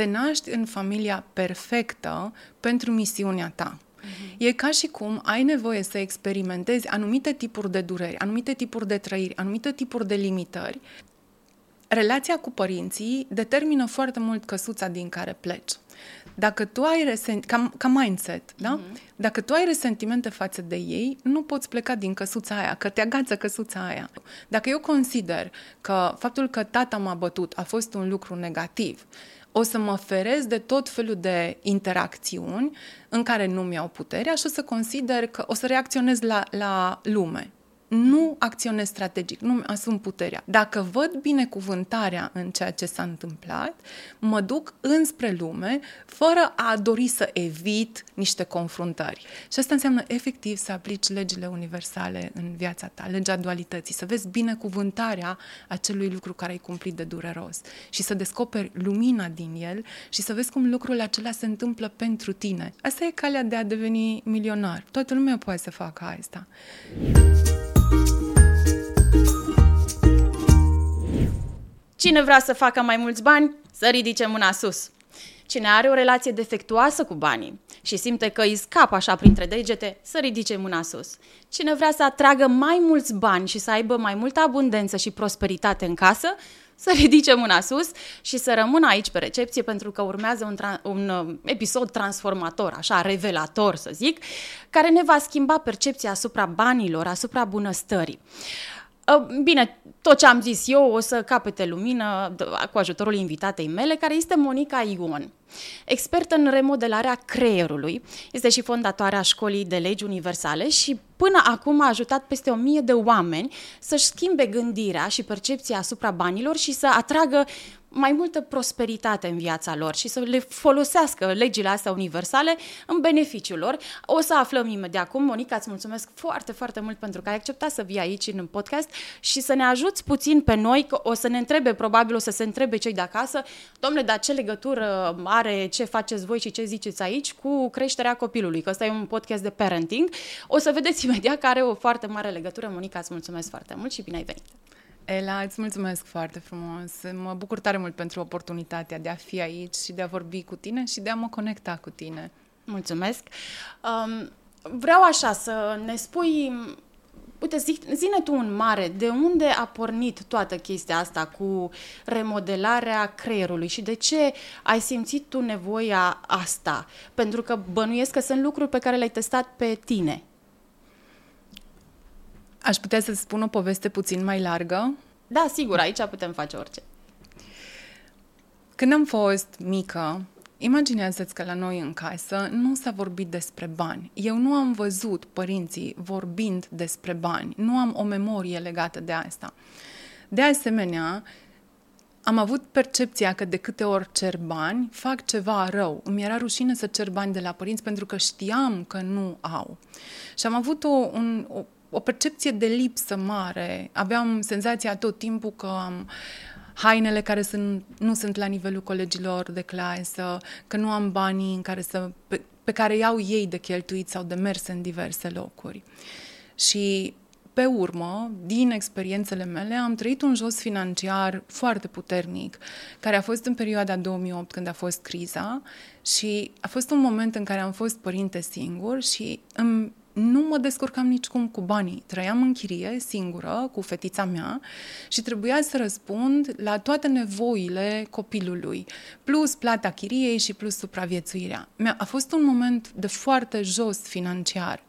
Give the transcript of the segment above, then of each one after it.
te naști în familia perfectă pentru misiunea ta. Uh-huh. E ca și cum ai nevoie să experimentezi anumite tipuri de dureri, anumite tipuri de trăiri, anumite tipuri de limitări. Relația cu părinții determină foarte mult căsuța din care pleci. Dacă tu ai resent, ca, ca mindset, da? Uh-huh. Dacă tu ai resentimente față de ei, nu poți pleca din căsuța aia, că te agață căsuța aia. Dacă eu consider că faptul că tata m-a bătut a fost un lucru negativ, o să mă ferez de tot felul de interacțiuni în care nu mi-au puterea și o să consider că o să reacționez la, la lume nu acționez strategic, nu asum puterea. Dacă văd binecuvântarea în ceea ce s-a întâmplat, mă duc înspre lume fără a dori să evit niște confruntări. Și asta înseamnă efectiv să aplici legile universale în viața ta, legea dualității, să vezi binecuvântarea acelui lucru care ai cumplit de dureros și să descoperi lumina din el și să vezi cum lucrul acela se întâmplă pentru tine. Asta e calea de a deveni milionar. Toată lumea poate să facă asta. Cine vrea să facă mai mulți bani, să ridice mâna sus. Cine are o relație defectuoasă cu banii și simte că îi scapă așa printre degete, să ridice mâna sus. Cine vrea să atragă mai mulți bani și să aibă mai multă abundență și prosperitate în casă, să ridice mâna sus și să rămână aici pe recepție pentru că urmează un, tra- un uh, episod transformator, așa, revelator să zic, care ne va schimba percepția asupra banilor, asupra bunăstării. Uh, bine, tot ce am zis eu o să capete lumină cu ajutorul invitatei mele, care este Monica Ion. Expertă în remodelarea creierului, este și fondatoarea școlii de legi universale și până acum a ajutat peste o mie de oameni să-și schimbe gândirea și percepția asupra banilor și să atragă mai multă prosperitate în viața lor și să le folosească legile astea universale în beneficiul lor. O să aflăm imediat cum. Monica, îți mulțumesc foarte, foarte mult pentru că ai acceptat să vii aici în podcast și să ne ajuți puțin pe noi, că o să ne întrebe, probabil o să se întrebe cei de acasă, domnule, dar ce legătură are ce faceți voi și ce ziceți aici cu creșterea copilului? Că ăsta e un podcast de parenting. O să vedeți imediat că are o foarte mare legătură. Monica, îți mulțumesc foarte mult și bine ai venit! Ela, îți mulțumesc foarte frumos. Mă bucur tare mult pentru oportunitatea de a fi aici și de a vorbi cu tine și de a mă conecta cu tine. Mulțumesc. Um, vreau așa să ne spui, uite, zi, zine tu un mare, de unde a pornit toată chestia asta cu remodelarea creierului și de ce ai simțit tu nevoia asta? Pentru că bănuiesc că sunt lucruri pe care le-ai testat pe tine. Aș putea să spun o poveste puțin mai largă? Da, sigur, aici putem face orice. Când am fost mică, imaginează-ți că la noi în casă nu s-a vorbit despre bani. Eu nu am văzut părinții vorbind despre bani. Nu am o memorie legată de asta. De asemenea, am avut percepția că de câte ori cer bani, fac ceva rău. Îmi era rușine să cer bani de la părinți pentru că știam că nu au. Și am avut o, un, o o percepție de lipsă mare. Aveam senzația tot timpul că am hainele care sunt, nu sunt la nivelul colegilor de clasă, că nu am banii în care să, pe, pe care iau ei de cheltuit sau de mers în diverse locuri. Și pe urmă, din experiențele mele, am trăit un jos financiar foarte puternic, care a fost în perioada 2008, când a fost criza, și a fost un moment în care am fost părinte singur și îmi nu mă descurcam nicicum cu banii. Trăiam în chirie, singură, cu fetița mea și trebuia să răspund la toate nevoile copilului, plus plata chiriei și plus supraviețuirea. A fost un moment de foarte jos financiar.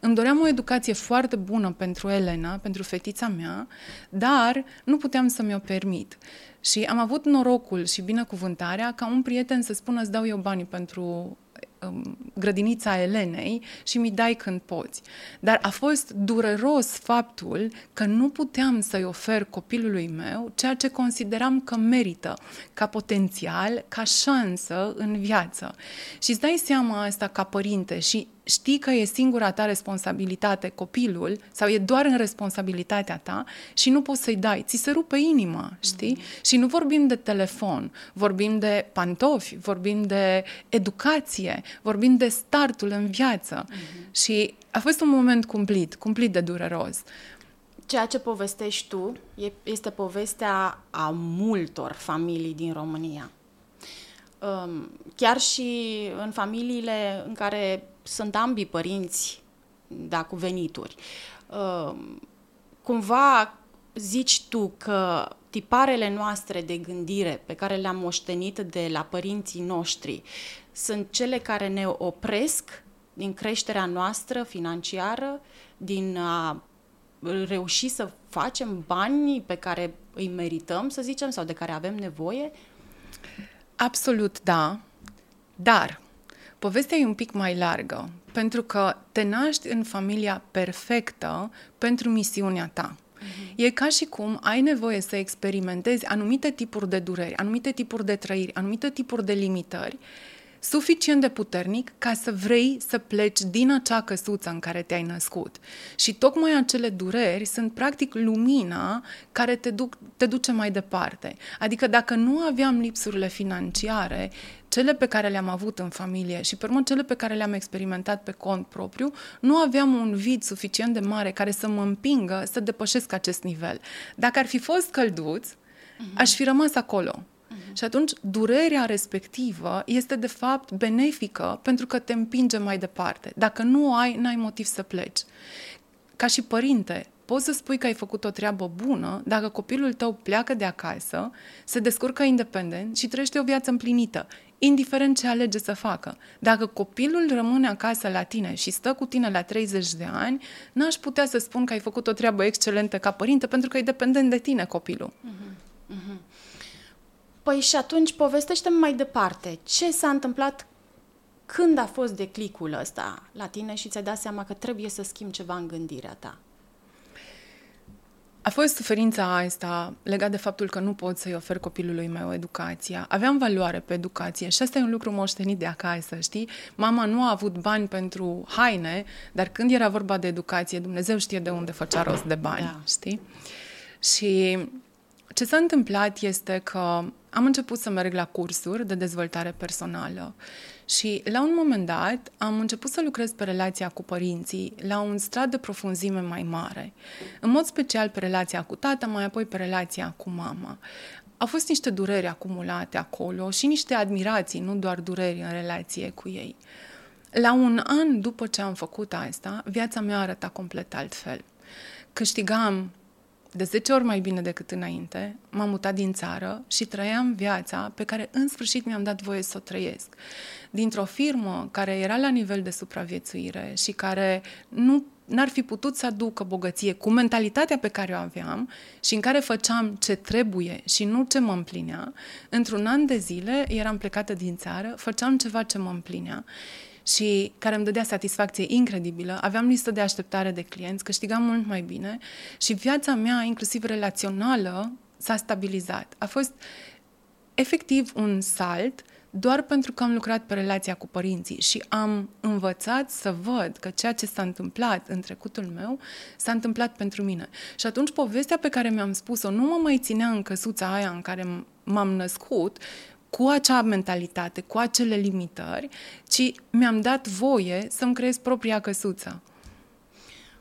Îmi doream o educație foarte bună pentru Elena, pentru fetița mea, dar nu puteam să mi-o permit. Și am avut norocul și binecuvântarea ca un prieten să spună îți dau eu banii pentru um, grădinița Elenei și mi dai când poți. Dar a fost dureros faptul că nu puteam să-i ofer copilului meu ceea ce consideram că merită, ca potențial, ca șansă în viață. Și îți dai seama asta ca părinte și știi că e singura ta responsabilitate copilul sau e doar în responsabilitatea ta și nu poți să-i dai, ți se rupe inima, știi? Mm-hmm. Și nu vorbim de telefon, vorbim de pantofi, vorbim de educație, vorbim de startul în viață. Mm-hmm. Și a fost un moment cumplit, cumplit de dureros. Ceea ce povestești tu este povestea a multor familii din România um, chiar și în familiile în care sunt ambii părinți, da, cu venituri, um, cumva zici tu că tiparele noastre de gândire pe care le-am moștenit de la părinții noștri sunt cele care ne opresc din creșterea noastră financiară, din a reuși să facem banii pe care îi merităm, să zicem, sau de care avem nevoie? Absolut da, dar povestea e un pic mai largă, pentru că te naști în familia perfectă pentru misiunea ta. Uh-huh. E ca și cum ai nevoie să experimentezi anumite tipuri de dureri, anumite tipuri de trăiri, anumite tipuri de limitări suficient de puternic ca să vrei să pleci din acea căsuță în care te-ai născut. Și tocmai acele dureri sunt practic lumina care te, duc, te duce mai departe. Adică dacă nu aveam lipsurile financiare, cele pe care le-am avut în familie și pe urmă cele pe care le-am experimentat pe cont propriu, nu aveam un vid suficient de mare care să mă împingă să depășesc acest nivel. Dacă ar fi fost călduț, uh-huh. aș fi rămas acolo. Uh-huh. Și atunci durerea respectivă este de fapt benefică pentru că te împinge mai departe. Dacă nu o ai, n-ai motiv să pleci. Ca și părinte, poți să spui că ai făcut o treabă bună dacă copilul tău pleacă de acasă, se descurcă independent și trăiește o viață împlinită, indiferent ce alege să facă. Dacă copilul rămâne acasă la tine și stă cu tine la 30 de ani, n-aș putea să spun că ai făcut o treabă excelentă ca părinte pentru că e dependent de tine copilul. Uh-huh. Uh-huh. Păi și atunci povestește-mi mai departe. Ce s-a întâmplat când a fost declicul ăsta la tine și ți-ai dat seama că trebuie să schimbi ceva în gândirea ta? A fost suferința asta legat de faptul că nu pot să-i ofer copilului meu educația. Aveam valoare pe educație și asta e un lucru moștenit de acasă, știi? Mama nu a avut bani pentru haine, dar când era vorba de educație, Dumnezeu știe de unde făcea rost de bani, da. știi? Și ce s-a întâmplat este că am început să merg la cursuri de dezvoltare personală și la un moment dat am început să lucrez pe relația cu părinții la un strat de profunzime mai mare. În mod special pe relația cu tata, mai apoi pe relația cu mama. Au fost niște dureri acumulate acolo și niște admirații, nu doar dureri în relație cu ei. La un an după ce am făcut asta, viața mea arăta complet altfel. Câștigam de 10 ori mai bine decât înainte, m-am mutat din țară și trăiam viața pe care în sfârșit mi-am dat voie să o trăiesc. Dintr-o firmă care era la nivel de supraviețuire și care nu n-ar fi putut să aducă bogăție cu mentalitatea pe care o aveam și în care făceam ce trebuie și nu ce mă împlinea, într-un an de zile eram plecată din țară, făceam ceva ce mă împlinea și care îmi dădea satisfacție incredibilă. Aveam listă de așteptare de clienți, câștigam mult mai bine și viața mea, inclusiv relațională, s-a stabilizat. A fost efectiv un salt doar pentru că am lucrat pe relația cu părinții și am învățat să văd că ceea ce s-a întâmplat în trecutul meu s-a întâmplat pentru mine. Și atunci povestea pe care mi-am spus-o nu mă mai ținea în căsuța aia în care m-am născut, cu acea mentalitate, cu acele limitări, ci mi-am dat voie să-mi creez propria căsuță.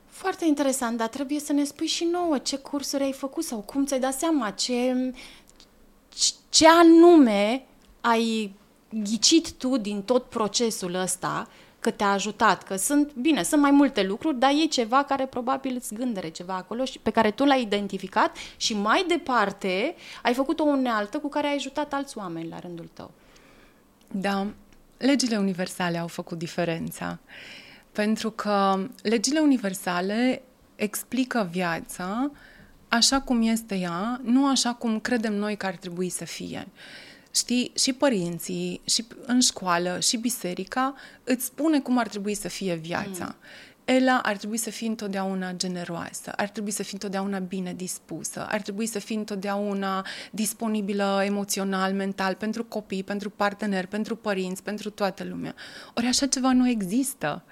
Foarte interesant, dar trebuie să ne spui și nouă ce cursuri ai făcut sau cum ți-ai dat seama, ce, ce anume ai ghicit tu din tot procesul ăsta că te-a ajutat, că sunt, bine, sunt mai multe lucruri, dar e ceva care probabil îți gândere ceva acolo și pe care tu l-ai identificat și mai departe ai făcut o unealtă cu care ai ajutat alți oameni la rândul tău. Da, legile universale au făcut diferența. Pentru că legile universale explică viața așa cum este ea, nu așa cum credem noi că ar trebui să fie. Știi, și părinții, și în școală, și biserica îți spune cum ar trebui să fie viața. Mm. Ela ar trebui să fie întotdeauna generoasă, ar trebui să fie întotdeauna bine dispusă, ar trebui să fie întotdeauna disponibilă emoțional, mental, pentru copii, pentru parteneri, pentru părinți, pentru toată lumea. Ori așa ceva nu există.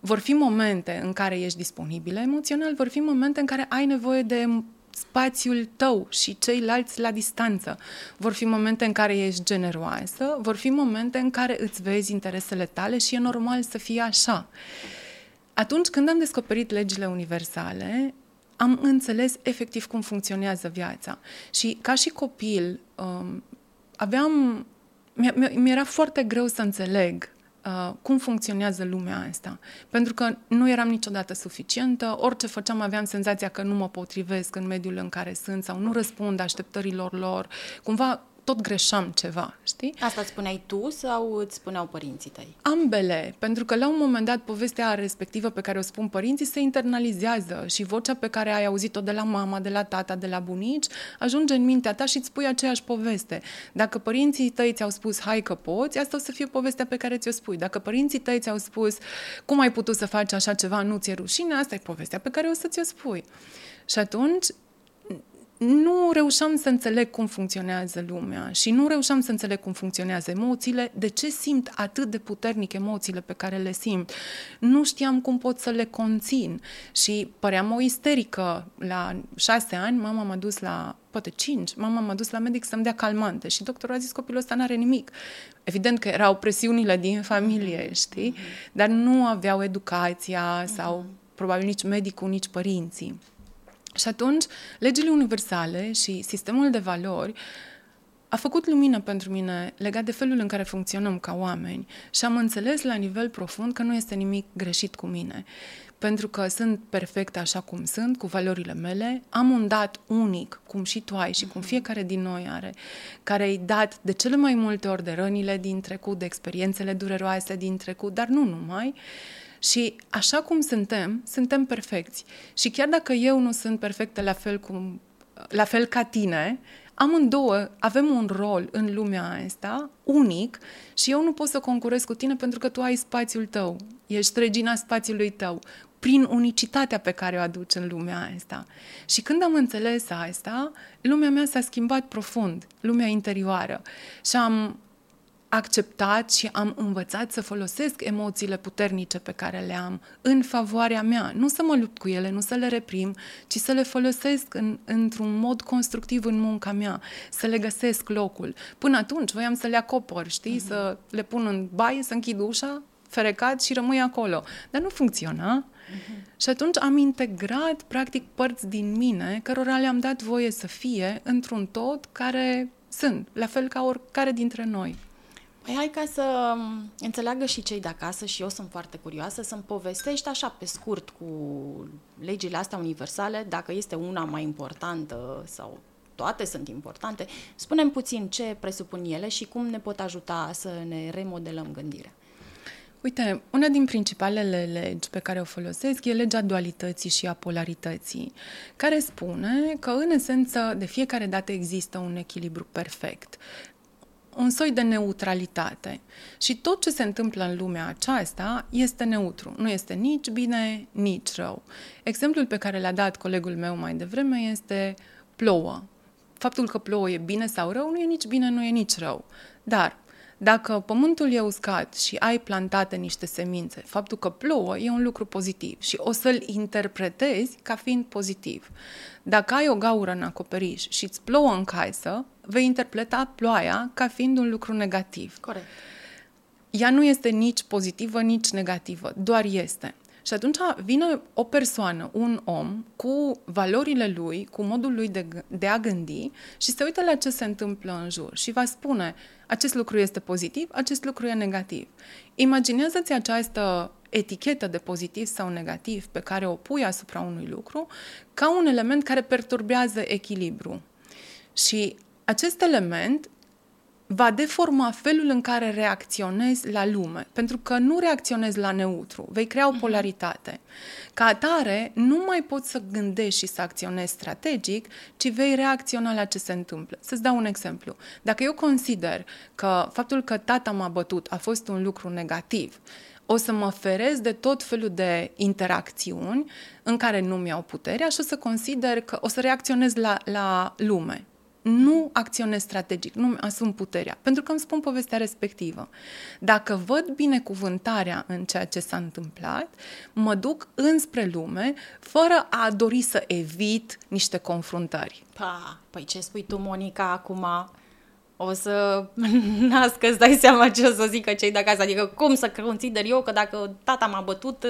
Vor fi momente în care ești disponibilă emoțional, vor fi momente în care ai nevoie de spațiul tău și ceilalți la distanță. Vor fi momente în care ești generoasă, vor fi momente în care îți vezi interesele tale și e normal să fie așa. Atunci când am descoperit legile universale, am înțeles efectiv cum funcționează viața. Și ca și copil, um, aveam mi-era foarte greu să înțeleg uh, cum funcționează lumea asta. Pentru că nu eram niciodată suficientă, orice făceam aveam senzația că nu mă potrivesc în mediul în care sunt sau nu răspund așteptărilor lor. Cumva tot greșeam ceva, știi? Asta îți spuneai tu sau îți spuneau părinții tăi? Ambele, pentru că la un moment dat povestea respectivă pe care o spun părinții se internalizează și vocea pe care ai auzit-o de la mama, de la tata, de la bunici, ajunge în mintea ta și îți spui aceeași poveste. Dacă părinții tăi ți-au spus hai că poți, asta o să fie povestea pe care ți-o spui. Dacă părinții tăi ți-au spus cum ai putut să faci așa ceva, nu ți-e rușine, asta e povestea pe care o să ți-o spui. Și atunci nu reușeam să înțeleg cum funcționează lumea și nu reușeam să înțeleg cum funcționează emoțiile, de ce simt atât de puternic emoțiile pe care le simt. Nu știam cum pot să le conțin și păream o isterică. La șase ani, mama m-a dus la, poate cinci, mama m-a dus la medic să-mi dea calmante și doctorul a zis copilul ăsta n-are nimic. Evident că erau presiunile din familie, știi? Dar nu aveau educația sau probabil nici medicul, nici părinții. Și atunci, legile universale și sistemul de valori a făcut lumină pentru mine legat de felul în care funcționăm ca oameni și am înțeles la nivel profund că nu este nimic greșit cu mine. Pentru că sunt perfectă așa cum sunt, cu valorile mele, am un dat unic, cum și tu ai și cum mhm. fiecare din noi are, care e dat de cele mai multe ori de rănile din trecut, de experiențele dureroase din trecut, dar nu numai, și așa cum suntem, suntem perfecți. Și chiar dacă eu nu sunt perfectă la fel, cum, la fel ca tine, amândouă avem un rol în lumea asta unic și eu nu pot să concurez cu tine pentru că tu ai spațiul tău, ești regina spațiului tău, prin unicitatea pe care o aduci în lumea asta. Și când am înțeles asta, lumea mea s-a schimbat profund, lumea interioară. Și am acceptat și am învățat să folosesc emoțiile puternice pe care le am în favoarea mea. Nu să mă lupt cu ele, nu să le reprim, ci să le folosesc în, într-un mod constructiv în munca mea, să le găsesc locul. Până atunci voiam să le acopăr, știi, uh-huh. să le pun în baie, să închid ușa, ferecat și rămâi acolo. Dar nu funcționa. Uh-huh. Și atunci am integrat, practic, părți din mine, cărora le-am dat voie să fie într-un tot care sunt, la fel ca oricare dintre noi. Păi hai ca să um, înțeleagă și cei de acasă și eu sunt foarte curioasă să-mi povestești așa pe scurt cu legile astea universale, dacă este una mai importantă sau toate sunt importante. Spunem puțin ce presupun ele și cum ne pot ajuta să ne remodelăm gândirea. Uite, una din principalele legi pe care o folosesc e legea dualității și a polarității, care spune că, în esență, de fiecare dată există un echilibru perfect un soi de neutralitate. Și tot ce se întâmplă în lumea aceasta este neutru. Nu este nici bine, nici rău. Exemplul pe care l-a dat colegul meu mai devreme este plouă. Faptul că plouă e bine sau rău nu e nici bine, nu e nici rău. Dar dacă pământul e uscat și ai plantate niște semințe, faptul că plouă e un lucru pozitiv și o să-l interpretezi ca fiind pozitiv. Dacă ai o gaură în acoperiș și îți plouă în casă, vei interpreta ploaia ca fiind un lucru negativ. Corect. Ea nu este nici pozitivă, nici negativă, doar este. Și atunci vine o persoană, un om, cu valorile lui, cu modul lui de, de a gândi și se uită la ce se întâmplă în jur și va spune acest lucru este pozitiv, acest lucru e negativ. Imaginează-ți această etichetă de pozitiv sau negativ pe care o pui asupra unui lucru ca un element care perturbează echilibru. Și acest element va deforma felul în care reacționezi la lume, pentru că nu reacționezi la neutru, vei crea o mhm. polaritate. Ca atare, nu mai poți să gândești și să acționezi strategic, ci vei reacționa la ce se întâmplă. Să-ți dau un exemplu. Dacă eu consider că faptul că tata m-a bătut a fost un lucru negativ, o să mă ferez de tot felul de interacțiuni în care nu mi-au puterea și o să consider că o să reacționez la, la lume nu acționez strategic, nu asum puterea, pentru că îmi spun povestea respectivă. Dacă văd binecuvântarea în ceea ce s-a întâmplat, mă duc înspre lume, fără a dori să evit niște confruntări. Pa, păi ce spui tu, Monica, acum? O să nască, îți dai seama ce o să zică cei de acasă. Adică cum să consider eu că dacă tata m-a bătut,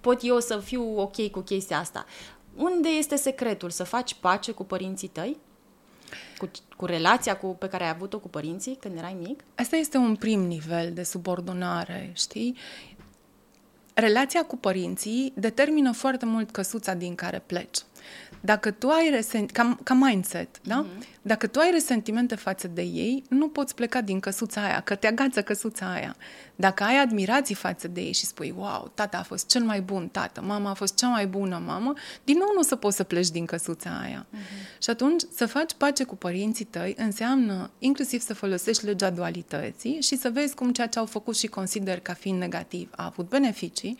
pot eu să fiu ok cu chestia asta. Unde este secretul? Să faci pace cu părinții tăi? Cu, cu relația cu, pe care ai avut-o cu părinții când erai mic? Asta este un prim nivel de subordonare, știi? Relația cu părinții determină foarte mult căsuța din care pleci. Dacă tu ai resent, ca, ca mindset, da? Mm-hmm. Dacă tu ai resentimente față de ei, nu poți pleca din căsuța aia, că te agață căsuța aia. Dacă ai admirații față de ei și spui, wow, tata a fost cel mai bun tată, mama a fost cea mai bună mamă, din nou nu o să poți să pleci din căsuța aia. Mm-hmm. Și atunci, să faci pace cu părinții tăi înseamnă inclusiv să folosești legea dualității și să vezi cum ceea ce au făcut și consider ca fiind negativ a avut beneficii,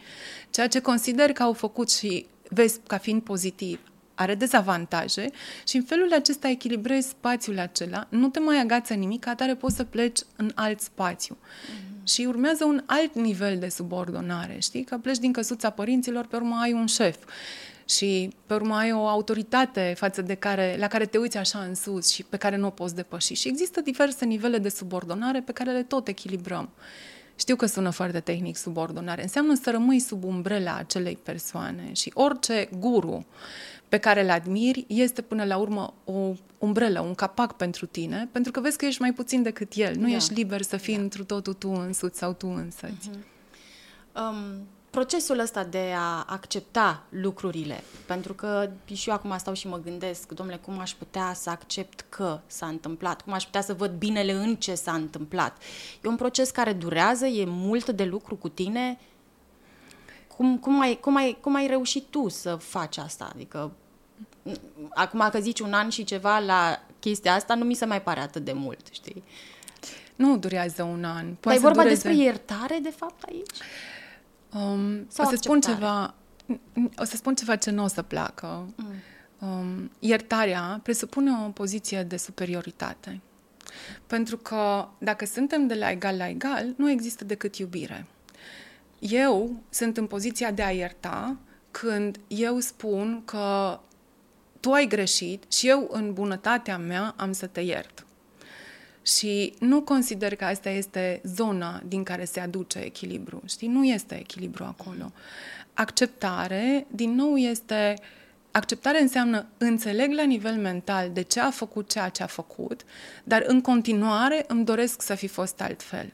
ceea ce consider că au făcut și vezi ca fiind pozitiv are dezavantaje și în felul acesta echilibrezi spațiul acela, nu te mai agață nimic, ca tare poți să pleci în alt spațiu. Mm-hmm. Și urmează un alt nivel de subordonare, știi? Că pleci din căsuța părinților, pe urmă ai un șef și pe urmă ai o autoritate față de care, la care te uiți așa în sus și pe care nu o poți depăși. Și există diverse nivele de subordonare pe care le tot echilibrăm. Știu că sună foarte tehnic subordonare. Înseamnă să rămâi sub umbrela acelei persoane și orice guru pe care îl admiri este până la urmă o umbrelă, un capac pentru tine, pentru că vezi că ești mai puțin decât el. Nu da. ești liber să fii da. într totul tu însuți sau tu însăți. Uh-huh. Um, procesul ăsta de a accepta lucrurile, pentru că și eu acum stau și mă gândesc, domnule, cum aș putea să accept că s-a întâmplat, cum aș putea să văd binele în ce s-a întâmplat. E un proces care durează, e mult de lucru cu tine. Cum, cum, ai, cum, ai, cum ai reușit tu să faci asta? Adică acum că zici un an și ceva la chestia asta, nu mi se mai pare atât de mult, știi? Nu durează un an. Poate Dar e vorba dureze... despre iertare, de fapt, aici? Um, Sau o să spun ceva o să spun ceva ce nu o să placă. Mm. Um, iertarea presupune o poziție de superioritate. Pentru că dacă suntem de la egal la egal, nu există decât iubire. Eu sunt în poziția de a ierta când eu spun că tu ai greșit și eu, în bunătatea mea, am să te iert. Și nu consider că asta este zona din care se aduce echilibru. Știi? Nu este echilibru acolo. Acceptare, din nou, este. Acceptare înseamnă înțeleg la nivel mental de ce a făcut ceea ce a făcut, dar în continuare îmi doresc să fi fost altfel.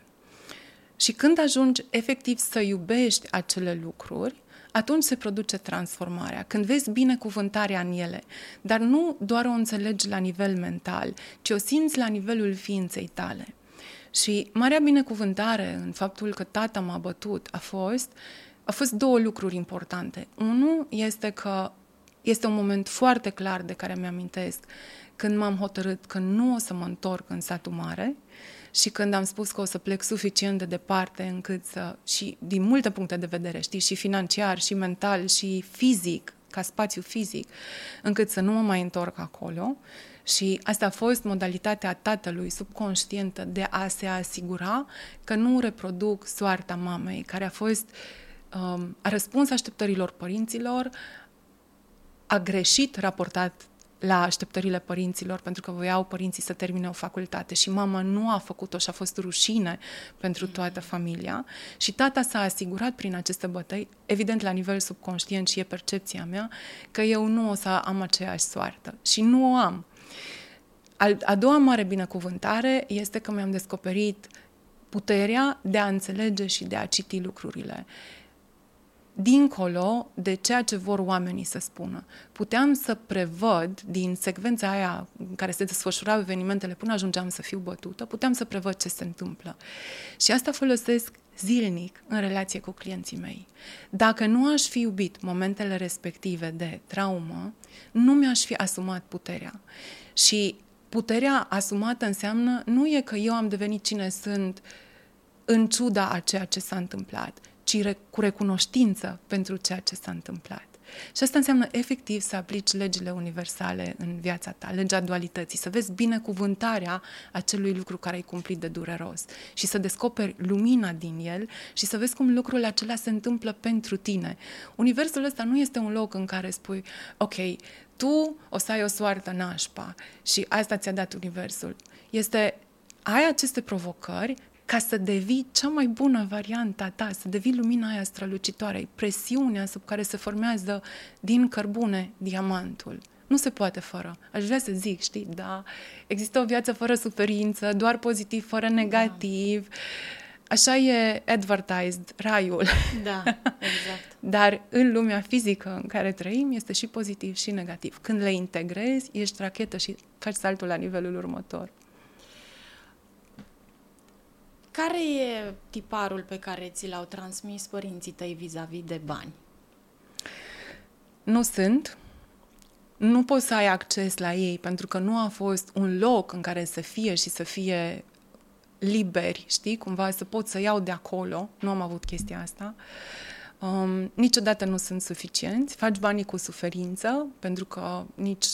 Și când ajungi efectiv să iubești acele lucruri, atunci se produce transformarea. Când vezi binecuvântarea în ele, dar nu doar o înțelegi la nivel mental, ci o simți la nivelul ființei tale. Și marea binecuvântare în faptul că tata m-a bătut a fost, a fost două lucruri importante. Unul este că este un moment foarte clar de care mi-amintesc când m-am hotărât că nu o să mă întorc în satul mare și când am spus că o să plec suficient de departe încât să, și din multe puncte de vedere, știi, și financiar, și mental, și fizic, ca spațiu fizic, încât să nu mă mai întorc acolo. Și asta a fost modalitatea tatălui subconștientă de a se asigura că nu reproduc soarta mamei, care a fost, um, a răspuns așteptărilor părinților, a greșit raportat la așteptările părinților, pentru că voiau părinții să termine o facultate și mama nu a făcut-o și a fost rușine pentru mm. toată familia și tata s-a asigurat prin aceste bătăi, evident la nivel subconștient și e percepția mea, că eu nu o să am aceeași soartă și nu o am. A doua mare binecuvântare este că mi-am descoperit puterea de a înțelege și de a citi lucrurile dincolo de ceea ce vor oamenii să spună. Puteam să prevăd din secvența aia în care se desfășurau evenimentele până ajungeam să fiu bătută, puteam să prevăd ce se întâmplă. Și asta folosesc zilnic în relație cu clienții mei. Dacă nu aș fi iubit momentele respective de traumă, nu mi-aș fi asumat puterea. Și puterea asumată înseamnă nu e că eu am devenit cine sunt în ciuda a ceea ce s-a întâmplat, ci cu recunoștință pentru ceea ce s-a întâmplat. Și asta înseamnă efectiv să aplici legile universale în viața ta, legea dualității, să vezi binecuvântarea acelui lucru care ai cumplit de dureros și să descoperi lumina din el și să vezi cum lucrul acela se întâmplă pentru tine. Universul ăsta nu este un loc în care spui, ok, tu o să ai o soartă nașpa și asta ți-a dat universul. Este ai aceste provocări ca să devii cea mai bună variantă a ta, să devii lumina aia strălucitoare, presiunea sub care se formează din cărbune diamantul. Nu se poate fără. Aș vrea să zic, știi, da, există o viață fără suferință, doar pozitiv, fără negativ. Da. Așa e advertised raiul. Da, exact. Dar în lumea fizică în care trăim este și pozitiv și negativ. Când le integrezi, ești rachetă și faci saltul la nivelul următor. Care e tiparul pe care ți l-au transmis părinții tăi vis-a-vis de bani? Nu sunt. Nu poți să ai acces la ei pentru că nu a fost un loc în care să fie și să fie liberi, știi, cumva să pot să iau de acolo. Nu am avut chestia asta. Um, niciodată nu sunt suficienți. Faci banii cu suferință, pentru că nici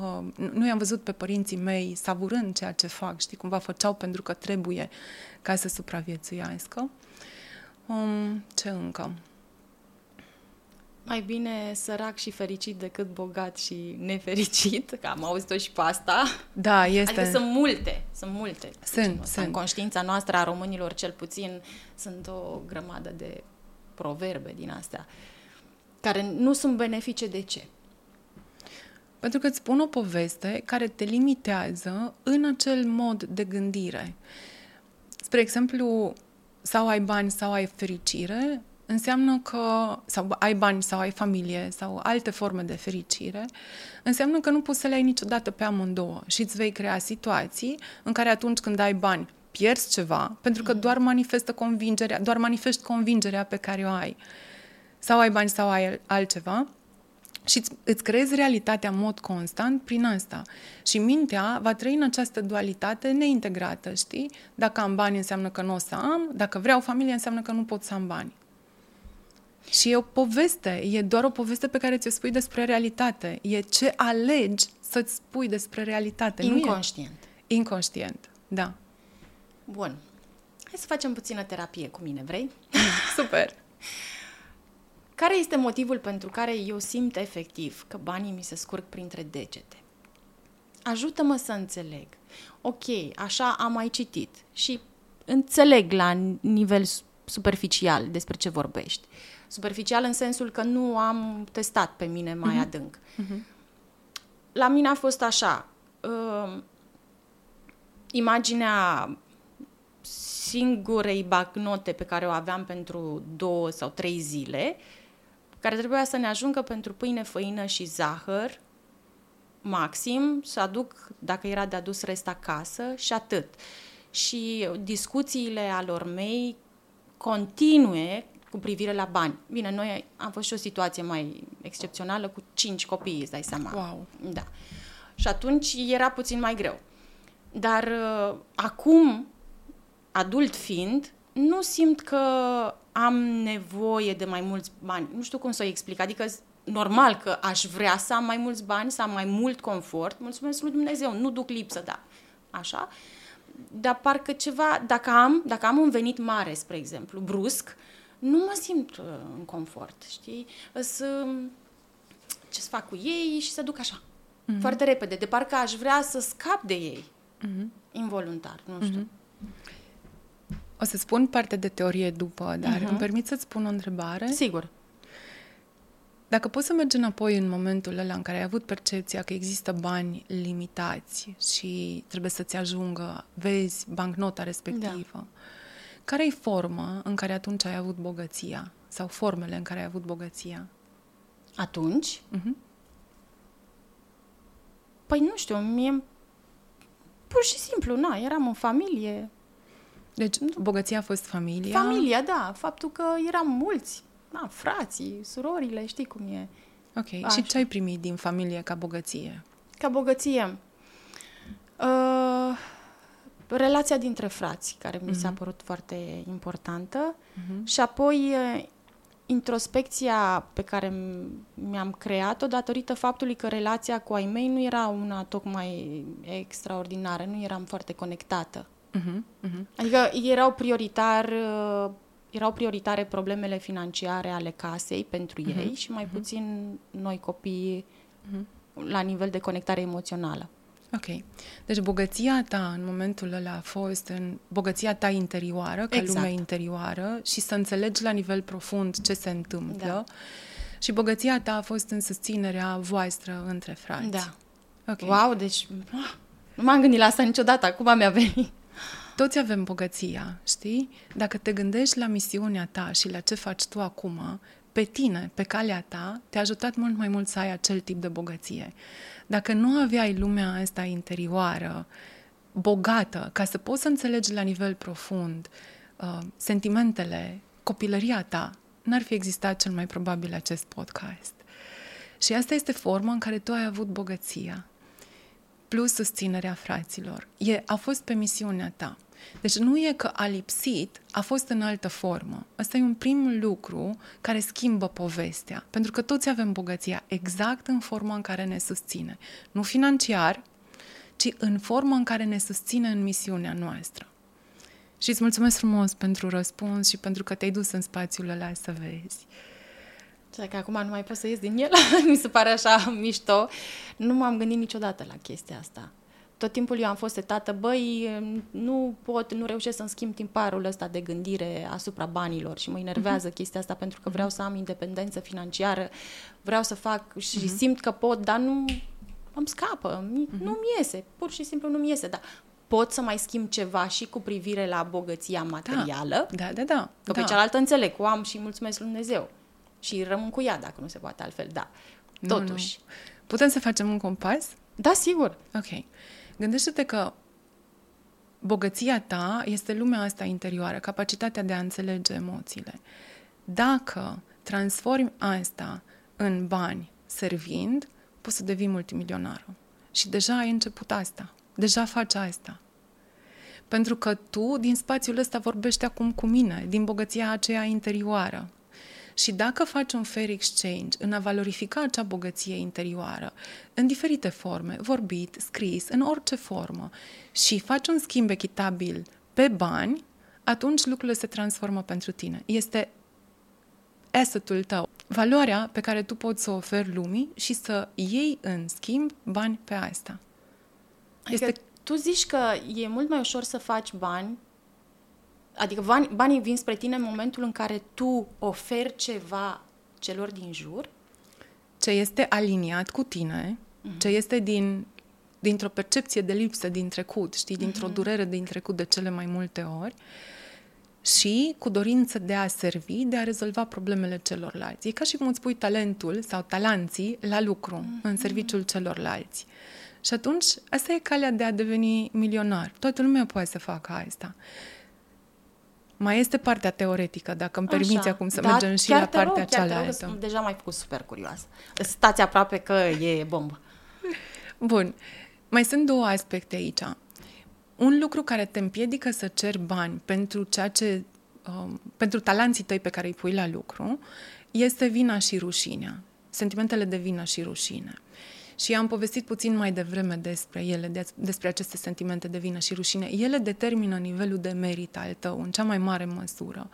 uh, nu i-am văzut pe părinții mei savurând ceea ce fac, știi, cumva făceau pentru că trebuie ca să supraviețuiască. Um, ce încă? Mai bine sărac și fericit decât bogat și nefericit, că am auzit-o și pe asta. Da, este. Adică sunt multe, sunt multe. Sunt, sunt. În conștiința noastră a românilor, cel puțin, sunt o grămadă de proverbe din astea, care nu sunt benefice de ce? Pentru că îți spun o poveste care te limitează în acel mod de gândire. Spre exemplu, sau ai bani sau ai fericire, înseamnă că, sau ai bani sau ai familie sau alte forme de fericire, înseamnă că nu poți să le ai niciodată pe amândouă și îți vei crea situații în care atunci când ai bani pierzi ceva, pentru că doar manifestă convingerea, doar manifesti convingerea pe care o ai. Sau ai bani sau ai altceva, și îți, îți creezi realitatea în mod constant prin asta. Și mintea va trăi în această dualitate neintegrată, știi? Dacă am bani înseamnă că nu o să am, dacă vreau familie înseamnă că nu pot să am bani. Și e o poveste, e doar o poveste pe care ți-o spui despre realitate. E ce alegi să-ți spui despre realitate. Inconștient. Nu e? Inconștient, da. Bun. Hai să facem puțină terapie cu mine, vrei? Super! Care este motivul pentru care eu simt efectiv că banii mi se scurg printre degete? Ajută-mă să înțeleg. Ok, așa am mai citit și înțeleg la nivel superficial despre ce vorbești. Superficial în sensul că nu am testat pe mine mai uh-huh. adânc. Uh-huh. La mine a fost așa. Uh, imaginea singurei bagnote pe care o aveam pentru două sau trei zile care trebuia să ne ajungă pentru pâine, făină și zahăr, maxim, să aduc, dacă era de adus rest acasă și atât. Și discuțiile alor mei continue cu privire la bani. Bine, noi am fost și o situație mai excepțională cu cinci copii, îți dai seama. Wow. Da. Și atunci era puțin mai greu. Dar uh, acum, adult fiind, nu simt că am nevoie de mai mulți bani. Nu știu cum să o explic. Adică, normal că aș vrea să am mai mulți bani, să am mai mult confort. Mulțumesc lui Dumnezeu, nu duc lipsă, da. Așa. Dar parcă ceva, dacă am, dacă am un venit mare, spre exemplu, brusc, nu mă simt uh, în confort, știi? Să, ce să fac cu ei și să duc așa, mm-hmm. foarte repede, de parcă aș vrea să scap de ei, mm-hmm. involuntar, nu știu. Mm-hmm. O să spun parte de teorie după, dar uh-huh. îmi permit să-ți spun o întrebare? Sigur. Dacă poți să mergi înapoi în momentul ăla în care ai avut percepția că există bani limitați și trebuie să-ți ajungă, vezi bancnota respectivă, da. care e forma în care atunci ai avut bogăția? Sau formele în care ai avut bogăția? Atunci? Uh-huh. Păi nu știu, mie pur și simplu, na, eram în familie, deci, bogăția a fost familia? Familia, da. Faptul că eram mulți. Da, frații, surorile, știi cum e. Ok. Așa. Și ce ai primit din familie ca bogăție? Ca bogăție? Uh, relația dintre frați, care mi uh-huh. s-a mhm. părut foarte importantă. Uh-huh. Și apoi introspecția pe care mi-am creat-o datorită faptului că relația cu ai mei nu era una tocmai extraordinară, nu eram foarte conectată. Uh-huh, uh-huh. Adică erau prioritar uh, erau prioritare problemele financiare ale casei pentru uh-huh. ei și mai uh-huh. puțin noi copii uh-huh. la nivel de conectare emoțională. Ok. Deci bogăția ta în momentul ăla a fost în bogăția ta interioară, ca exact. lumea interioară și să înțelegi la nivel profund ce se întâmplă. Da. Și bogăția ta a fost în susținerea voastră între frați. Da. Ok. Wow, deci ah, nu m-am gândit la asta niciodată, acum mi-a venit. Toți avem bogăția, știi? Dacă te gândești la misiunea ta și la ce faci tu acum, pe tine, pe calea ta, te-a ajutat mult mai mult să ai acel tip de bogăție. Dacă nu aveai lumea asta interioară, bogată, ca să poți să înțelegi la nivel profund uh, sentimentele, copilăria ta, n-ar fi existat cel mai probabil acest podcast. Și asta este forma în care tu ai avut bogăția, plus susținerea fraților. E, a fost pe misiunea ta. Deci nu e că a lipsit, a fost în altă formă. Asta e un prim lucru care schimbă povestea. Pentru că toți avem bogăția exact în forma în care ne susține. Nu financiar, ci în forma în care ne susține în misiunea noastră. Și îți mulțumesc frumos pentru răspuns și pentru că te-ai dus în spațiul ăla să vezi. Cred că acum nu mai pot să ies din el, mi se pare așa mișto. Nu m-am gândit niciodată la chestia asta. Tot timpul eu am fost setată, băi, nu pot, nu reușesc să-mi schimb timparul ăsta de gândire asupra banilor și mă enervează uh-huh. chestia asta pentru că vreau să am independență financiară, vreau să fac și uh-huh. simt că pot, dar nu îmi scapă, uh-huh. nu-mi iese, pur și simplu nu-mi iese, dar pot să mai schimb ceva și cu privire la bogăția materială. Da, da, da. da. Că da. pe cealaltă înțeleg, o am și mulțumesc Lui Dumnezeu. Și rămân cu ea, dacă nu se poate altfel, da. Totuși. Nu, nu. Putem să facem un compas? Da, sigur. Ok. Gândește-te că bogăția ta este lumea asta interioară, capacitatea de a înțelege emoțiile. Dacă transformi asta în bani servind, poți să devii multimilionarul. Și deja ai început asta. Deja faci asta. Pentru că tu, din spațiul ăsta, vorbești acum cu mine, din bogăția aceea interioară. Și dacă faci un fair exchange în a valorifica acea bogăție interioară, în diferite forme, vorbit, scris, în orice formă, și faci un schimb echitabil pe bani, atunci lucrurile se transformă pentru tine. Este assetul tău, valoarea pe care tu poți să o oferi lumii și să iei în schimb bani pe asta. Adică este... tu zici că e mult mai ușor să faci bani Adică banii, banii vin spre tine în momentul în care tu oferi ceva celor din jur? Ce este aliniat cu tine, uh-huh. ce este din, dintr-o percepție de lipsă din trecut, știi, dintr-o uh-huh. durere din trecut de cele mai multe ori și cu dorință de a servi, de a rezolva problemele celorlalți. E ca și cum îți pui talentul sau talanții la lucru, uh-huh. în serviciul celorlalți. Și atunci, asta e calea de a deveni milionar. Toată lumea poate să facă asta. Mai este partea teoretică, dacă îmi permiți Așa. acum să da, mergem și la partea rog, cealaltă. Rog, deja m-ai făcut super curioasă. Stați aproape că e bombă. Bun. Mai sunt două aspecte aici. Un lucru care te împiedică să ceri bani pentru ceea ce um, pentru talanții tăi pe care îi pui la lucru este vina și rușinea. Sentimentele de vină și rușine. Și am povestit puțin mai devreme despre ele, despre aceste sentimente de vină și rușine. Ele determină nivelul de merit al tău în cea mai mare măsură.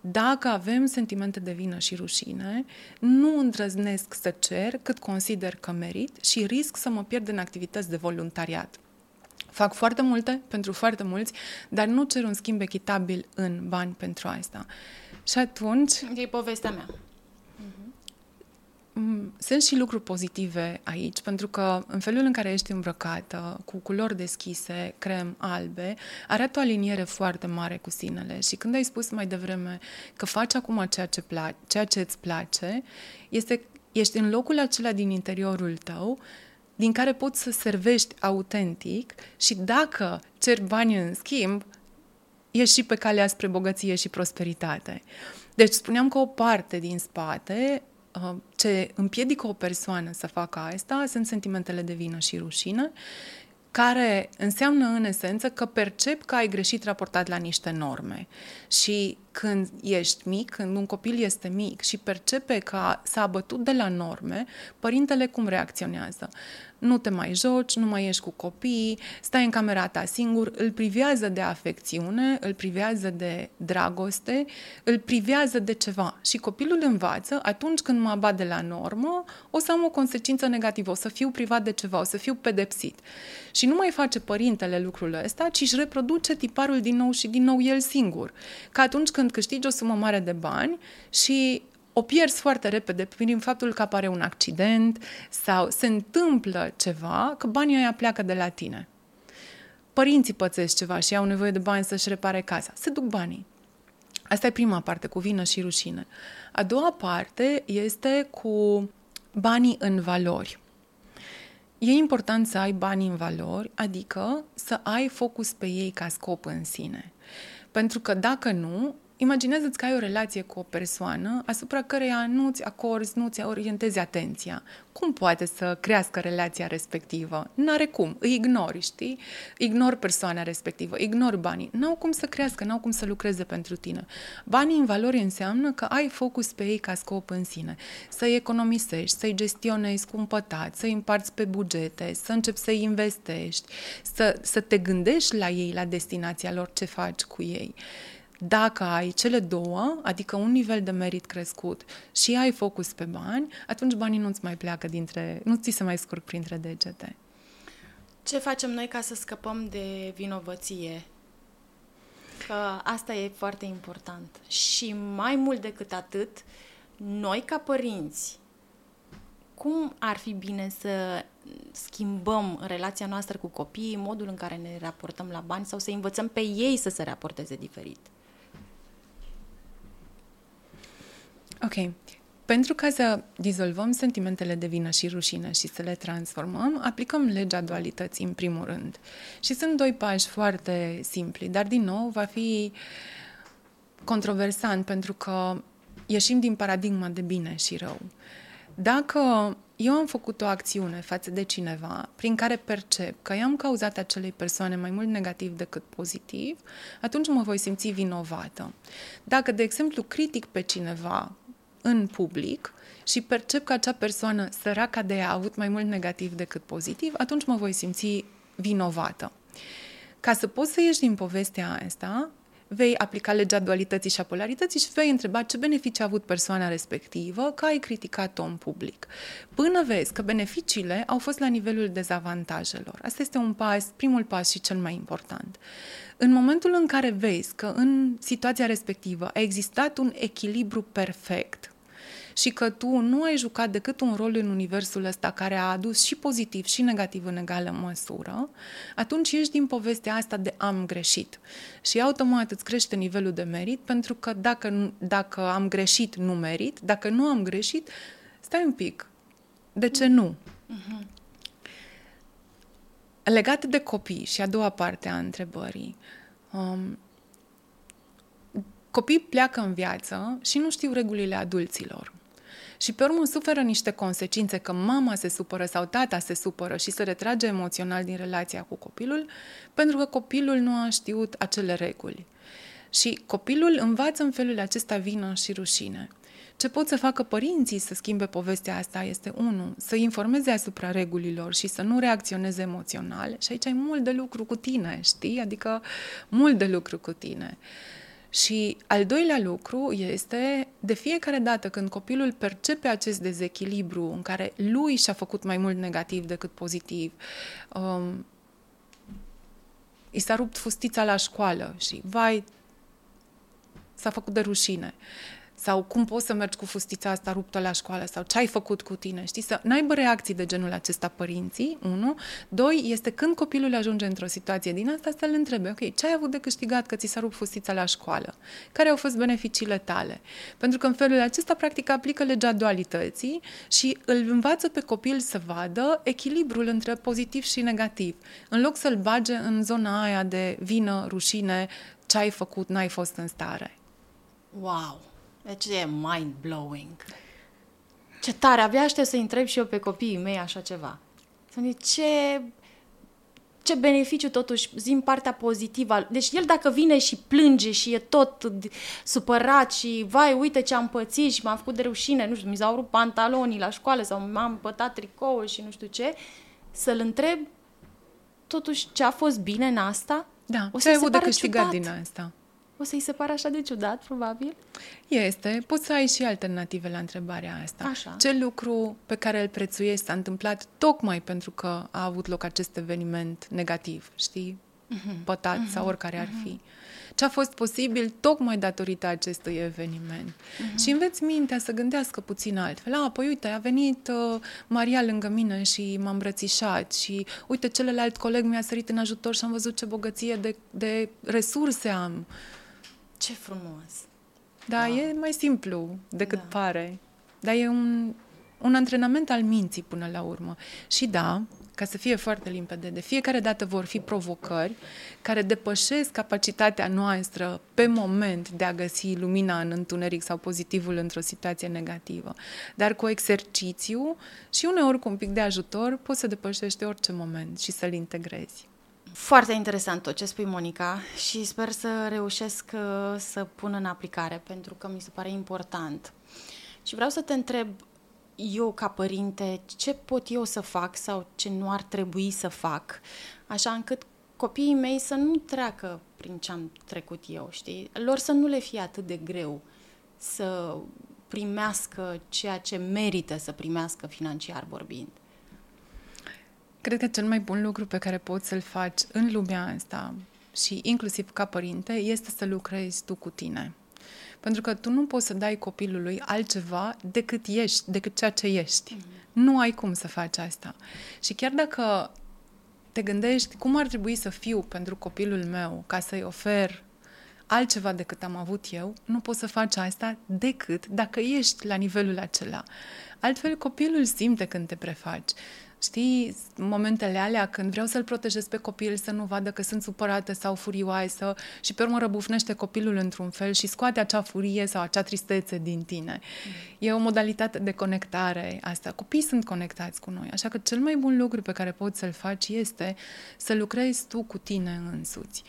Dacă avem sentimente de vină și rușine, nu îndrăznesc să cer cât consider că merit și risc să mă pierd în activități de voluntariat. Fac foarte multe pentru foarte mulți, dar nu cer un schimb echitabil în bani pentru asta. Și atunci... E povestea mea. Mm, sunt și lucruri pozitive aici, pentru că în felul în care ești îmbrăcată, cu culori deschise, crem albe, arată o aliniere foarte mare cu sinele. Și când ai spus mai devreme că faci acum ceea ce, pla- ceea ce îți place, este, ești în locul acela din interiorul tău din care poți să servești autentic și dacă cer bani în schimb, ești și pe calea spre bogăție și prosperitate. Deci spuneam că o parte din spate Uh, ce împiedică o persoană să facă asta sunt sentimentele de vină și rușine, care înseamnă în esență că percep că ai greșit raportat la niște norme. Și când ești mic, când un copil este mic și percepe că s-a abătut de la norme, părintele cum reacționează? Nu te mai joci, nu mai ești cu copiii, stai în camera ta singur, îl privează de afecțiune, îl privează de dragoste, îl privează de ceva. Și copilul învață, atunci când mă abat de la normă, o să am o consecință negativă, o să fiu privat de ceva, o să fiu pedepsit. Și nu mai face părintele lucrul ăsta, ci își reproduce tiparul din nou și din nou el singur. Ca atunci când câștigi o sumă mare de bani și o pierzi foarte repede prin faptul că apare un accident sau se întâmplă ceva, că banii ăia pleacă de la tine. Părinții pățesc ceva și au nevoie de bani să-și repare casa. Se duc banii. Asta e prima parte, cu vină și rușine. A doua parte este cu banii în valori. E important să ai bani în valori, adică să ai focus pe ei ca scop în sine. Pentru că dacă nu, Imaginează-ți că ai o relație cu o persoană asupra căreia nu-ți acorzi, nu-ți orientezi atenția. Cum poate să crească relația respectivă? N-are cum. Îi ignori, știi? Ignori persoana respectivă, ignori banii. N-au cum să crească, n-au cum să lucreze pentru tine. Banii în valori înseamnă că ai focus pe ei ca scop în sine. Să-i economisești, să-i gestionezi cumpătat, să-i împarți pe bugete, să începi să-i investești, să, să te gândești la ei, la destinația lor, ce faci cu ei. Dacă ai cele două, adică un nivel de merit crescut și ai focus pe bani, atunci banii nu-ți mai pleacă dintre, nu ți se mai scurg printre degete. Ce facem noi ca să scăpăm de vinovăție? Că asta e foarte important. Și mai mult decât atât, noi ca părinți, cum ar fi bine să schimbăm relația noastră cu copiii, modul în care ne raportăm la bani sau să învățăm pe ei să se raporteze diferit? Ok. Pentru ca să dizolvăm sentimentele de vină și rușine și să le transformăm, aplicăm legea dualității în primul rând. Și sunt doi pași foarte simpli, dar din nou va fi controversant pentru că ieșim din paradigma de bine și rău. Dacă eu am făcut o acțiune față de cineva prin care percep că i-am cauzat acelei persoane mai mult negativ decât pozitiv, atunci mă voi simți vinovată. Dacă, de exemplu, critic pe cineva în public și percep că acea persoană săraca de ea a avut mai mult negativ decât pozitiv, atunci mă voi simți vinovată. Ca să poți să ieși din povestea asta, vei aplica legea dualității și a polarității și vei întreba ce beneficii a avut persoana respectivă că ai criticat-o în public. Până vezi că beneficiile au fost la nivelul dezavantajelor. Asta este un pas, primul pas și cel mai important. În momentul în care vezi că în situația respectivă a existat un echilibru perfect și că tu nu ai jucat decât un rol în universul ăsta care a adus și pozitiv și negativ în egală măsură, atunci ești din povestea asta de am greșit. Și automat îți crește nivelul de merit pentru că dacă, dacă am greșit, nu merit, dacă nu am greșit, stai un pic, de ce nu? Uh-huh. Legat de copii și a doua parte a întrebării, um, copiii pleacă în viață și nu știu regulile adulților. Și pe urmă suferă niște consecințe că mama se supără sau tata se supără și se retrage emoțional din relația cu copilul, pentru că copilul nu a știut acele reguli. Și copilul învață în felul acesta vină și rușine. Ce pot să facă părinții să schimbe povestea asta este, unu, să informeze asupra regulilor și să nu reacționeze emoțional. Și aici ai mult de lucru cu tine, știi? Adică mult de lucru cu tine. Și al doilea lucru este, de fiecare dată când copilul percepe acest dezechilibru în care lui și-a făcut mai mult negativ decât pozitiv, um, i s-a rupt fustița la școală și, vai, s-a făcut de rușine sau cum poți să mergi cu fustița asta ruptă la școală sau ce ai făcut cu tine, știi? Să n-aibă reacții de genul acesta părinții, unu. Doi, este când copilul ajunge într-o situație din asta să-l întrebe, ok, ce ai avut de câștigat că ți s-a rupt fustița la școală? Care au fost beneficiile tale? Pentru că în felul acesta, practic, aplică legea dualității și îl învață pe copil să vadă echilibrul între pozitiv și negativ. În loc să-l bage în zona aia de vină, rușine, ce ai făcut, n-ai fost în stare. Wow! Deci e mind-blowing. Ce tare, abia aștept să întreb și eu pe copiii mei așa ceva. Să ce, ce beneficiu totuși, zim partea pozitivă. Deci el dacă vine și plânge și e tot supărat și vai, uite ce am pățit și m-am făcut de rușine, nu știu, mi s-au rupt pantalonii la școală sau m-am pătat tricoul și nu știu ce, să-l întreb totuși ce a fost bine în asta. Da, o ce ai avut de câștigat din asta? O să-i se pară așa de ciudat, probabil? Este. Poți să ai și alternative la întrebarea asta. Așa. Ce lucru pe care îl prețuiești s-a întâmplat tocmai pentru că a avut loc acest eveniment negativ, știi? Uh-huh. Pătat uh-huh. sau oricare uh-huh. ar fi. Ce ce a fost posibil tocmai datorită acestui eveniment. Uh-huh. Și înveți mintea să gândească puțin altfel. A, păi uite, a venit uh, Maria lângă mine și m-a îmbrățișat și uite, celălalt coleg mi-a sărit în ajutor și am văzut ce bogăție de, de resurse am. Ce frumos! Da, wow. e mai simplu decât da. pare. Dar e un, un antrenament al minții până la urmă. Și da, ca să fie foarte limpede, de fiecare dată vor fi provocări care depășesc capacitatea noastră pe moment de a găsi lumina în întuneric sau pozitivul într-o situație negativă. Dar cu exercițiu și uneori cu un pic de ajutor poți să depășești orice moment și să-l integrezi. Foarte interesant tot ce spui, Monica, și sper să reușesc uh, să pun în aplicare, pentru că mi se pare important. Și vreau să te întreb, eu ca părinte, ce pot eu să fac sau ce nu ar trebui să fac, așa încât copiii mei să nu treacă prin ce am trecut eu, știi? Lor să nu le fie atât de greu să primească ceea ce merită să primească financiar vorbind. Cred că cel mai bun lucru pe care poți să-l faci în lumea asta și inclusiv ca părinte este să lucrezi tu cu tine. Pentru că tu nu poți să dai copilului altceva decât ești, decât ceea ce ești. Mm-hmm. Nu ai cum să faci asta. Și chiar dacă te gândești cum ar trebui să fiu pentru copilul meu ca să-i ofer altceva decât am avut eu, nu poți să faci asta decât dacă ești la nivelul acela. Altfel, copilul simte când te prefaci. Știi, momentele alea când vreau să-l protejez pe copil, să nu vadă că sunt supărată sau furioasă și pe urmă răbufnește copilul într-un fel și scoate acea furie sau acea tristețe din tine. Mm. E o modalitate de conectare asta. Copiii sunt conectați cu noi, așa că cel mai bun lucru pe care poți să-l faci este să lucrezi tu cu tine însuți.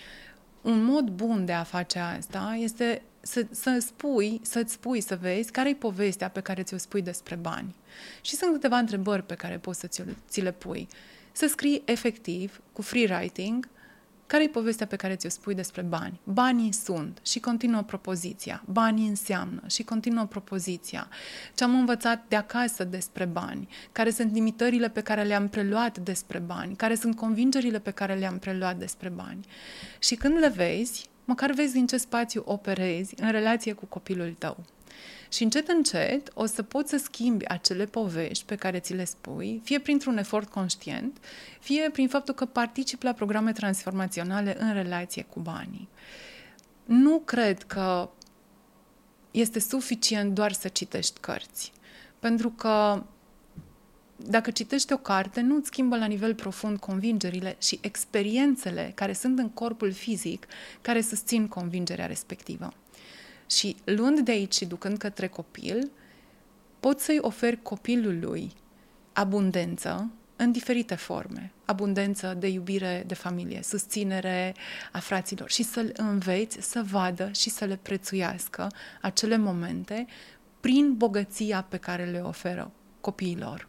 Un mod bun de a face asta este să, să spui, să-ți spui, să vezi care e povestea pe care ți-o spui despre bani. Și sunt câteva întrebări pe care poți să ți le pui. Să scrii efectiv, cu free writing, care e povestea pe care ți-o spui despre bani? Banii sunt și continuă propoziția. Banii înseamnă și continuă propoziția. Ce am învățat de acasă despre bani? Care sunt limitările pe care le-am preluat despre bani? Care sunt convingerile pe care le-am preluat despre bani? Și când le vezi, măcar vezi din ce spațiu operezi în relație cu copilul tău. Și încet, încet o să poți să schimbi acele povești pe care ți le spui, fie printr-un efort conștient, fie prin faptul că participi la programe transformaționale în relație cu banii. Nu cred că este suficient doar să citești cărți. Pentru că dacă citești o carte, nu îți schimbă la nivel profund convingerile și experiențele care sunt în corpul fizic care susțin convingerea respectivă. Și luând de aici și ducând către copil, poți să-i oferi copilului abundență în diferite forme. Abundență de iubire de familie, susținere a fraților și să-l înveți să vadă și să le prețuiască acele momente prin bogăția pe care le oferă copiilor.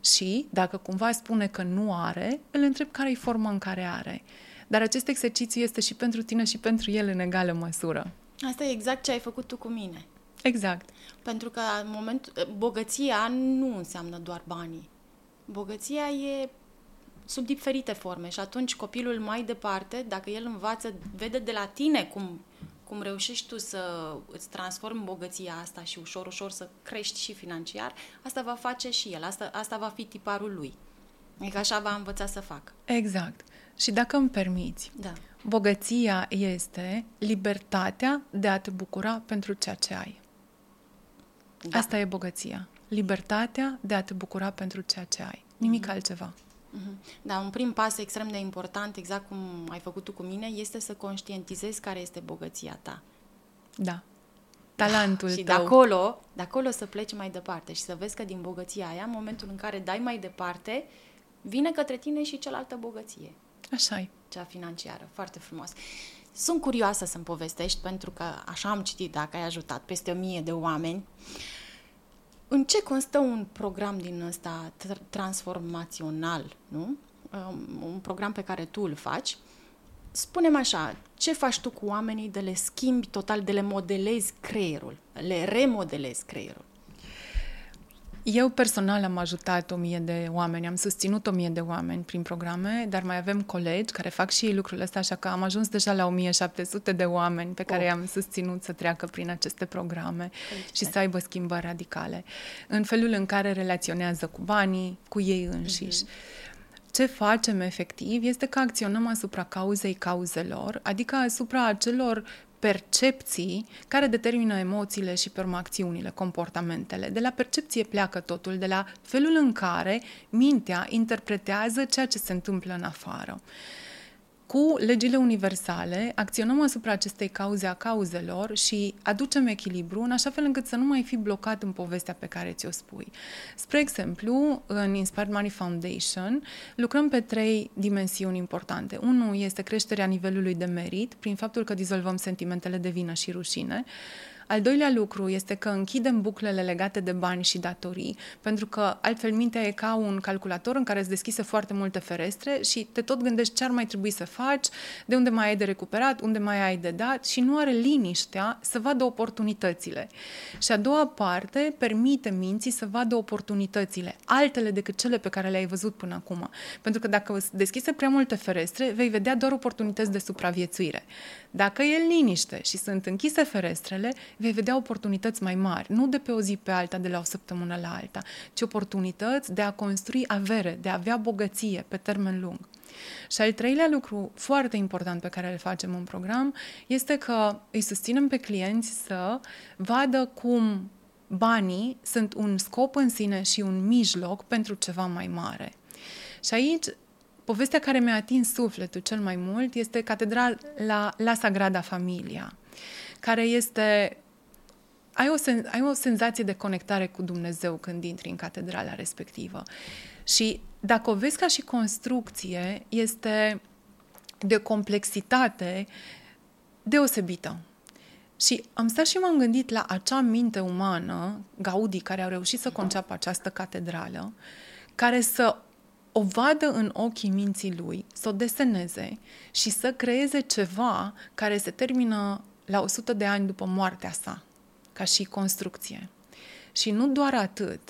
Și, dacă cumva spune că nu are, îl întreb care e forma în care are. Dar acest exercițiu este și pentru tine și pentru el în egală măsură. Asta e exact ce ai făcut tu cu mine. Exact. Pentru că în moment, bogăția nu înseamnă doar banii. Bogăția e sub diferite forme și atunci copilul mai departe, dacă el învață, vede de la tine cum cum reușești tu să îți transformi bogăția asta și ușor, ușor să crești și financiar, asta va face și el, asta, asta va fi tiparul lui. Adică așa va învăța să facă. Exact. Și dacă îmi permiți, da. bogăția este libertatea de a te bucura pentru ceea ce ai. Da. Asta e bogăția. Libertatea de a te bucura pentru ceea ce ai. Nimic mm-hmm. altceva. Mhm. Da, un prim pas extrem de important, exact cum ai făcut tu cu mine, este să conștientizezi care este bogăția ta. Da. Talentul și tău. de acolo, de acolo să pleci mai departe și să vezi că din bogăția aia, în momentul în care dai mai departe, vine către tine și cealaltă bogăție. Așa e. Cea financiară. Foarte frumos. Sunt curioasă să-mi povestești, pentru că așa am citit, dacă ai ajutat peste o mie de oameni. Uh, în ce constă un program din ăsta transformațional, nu? Um, un program pe care tu îl faci. Spunem așa, ce faci tu cu oamenii de le schimbi total, de le modelezi creierul, le remodelezi creierul? Eu personal am ajutat o mie de oameni, am susținut o mie de oameni prin programe, dar mai avem colegi care fac și ei lucrul ăsta, așa că am ajuns deja la 1700 de oameni pe care oh. i-am susținut să treacă prin aceste programe Felicitări. și să aibă schimbări radicale. În felul în care relaționează cu banii, cu ei înșiși. Mm-hmm. Ce facem efectiv este că acționăm asupra cauzei cauzelor, adică asupra acelor percepții care determină emoțiile și pe urmă acțiunile, comportamentele. De la percepție pleacă totul, de la felul în care mintea interpretează ceea ce se întâmplă în afară. Cu legile universale acționăm asupra acestei cauze a cauzelor și aducem echilibru în așa fel încât să nu mai fi blocat în povestea pe care ți-o spui. Spre exemplu, în Inspired Money Foundation lucrăm pe trei dimensiuni importante. Unul este creșterea nivelului de merit prin faptul că dizolvăm sentimentele de vină și rușine. Al doilea lucru este că închidem buclele legate de bani și datorii, pentru că altfel mintea e ca un calculator în care îți deschise foarte multe ferestre și te tot gândești ce ar mai trebui să faci, de unde mai ai de recuperat, unde mai ai de dat și nu are liniștea să vadă oportunitățile. Și a doua parte permite minții să vadă oportunitățile, altele decât cele pe care le-ai văzut până acum. Pentru că dacă îți deschise prea multe ferestre, vei vedea doar oportunități de supraviețuire. Dacă e liniște și sunt închise ferestrele, vei vedea oportunități mai mari, nu de pe o zi pe alta, de la o săptămână la alta, ci oportunități de a construi avere, de a avea bogăție pe termen lung. Și al treilea lucru foarte important pe care îl facem în program este că îi susținem pe clienți să vadă cum banii sunt un scop în sine și un mijloc pentru ceva mai mare. Și aici povestea care mi-a atins sufletul cel mai mult este catedrala la, la Sagrada Familia, care este ai o, sen, ai o senzație de conectare cu Dumnezeu când intri în catedrala respectivă. Și dacă o vezi ca și construcție, este de complexitate deosebită. Și am stat și m-am gândit la acea minte umană, Gaudi, care a reușit să conceapă această catedrală, care să o vadă în ochii minții lui, să o deseneze și să creeze ceva care se termină la 100 de ani după moartea sa, ca și construcție. Și nu doar atât,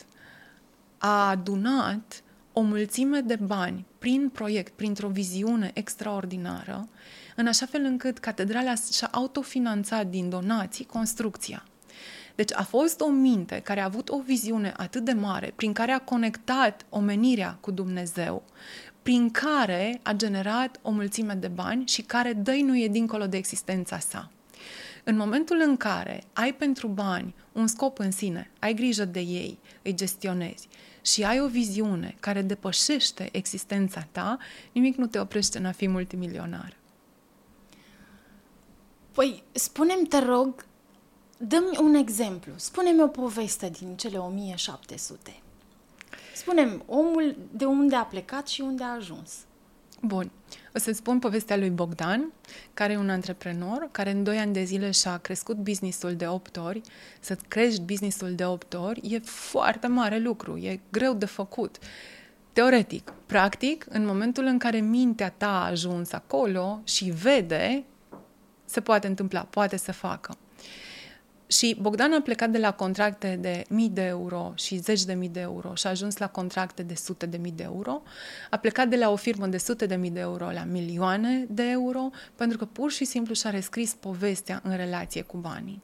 a adunat o mulțime de bani prin proiect, printr-o viziune extraordinară, în așa fel încât catedrala și-a autofinanțat din donații construcția. Deci a fost o minte care a avut o viziune atât de mare, prin care a conectat omenirea cu Dumnezeu, prin care a generat o mulțime de bani și care dăinuie dincolo de existența sa. În momentul în care ai pentru bani un scop în sine, ai grijă de ei, îi gestionezi și ai o viziune care depășește existența ta, nimic nu te oprește în a fi multimilionar. Păi, spunem te rog, Dă-mi un exemplu. Spune-mi o poveste din cele 1700. Spunem omul de unde a plecat și unde a ajuns. Bun. O să spun povestea lui Bogdan, care e un antreprenor, care în 2 ani de zile și-a crescut businessul de 8 ori. Să crești businessul de 8 ori e foarte mare lucru, e greu de făcut. Teoretic. Practic, în momentul în care mintea ta a ajuns acolo și vede, se poate întâmpla, poate să facă. Și Bogdan a plecat de la contracte de mii de euro și zeci de mii de euro și a ajuns la contracte de sute de mii de euro. A plecat de la o firmă de sute de mii de euro la milioane de euro pentru că pur și simplu și-a rescris povestea în relație cu banii.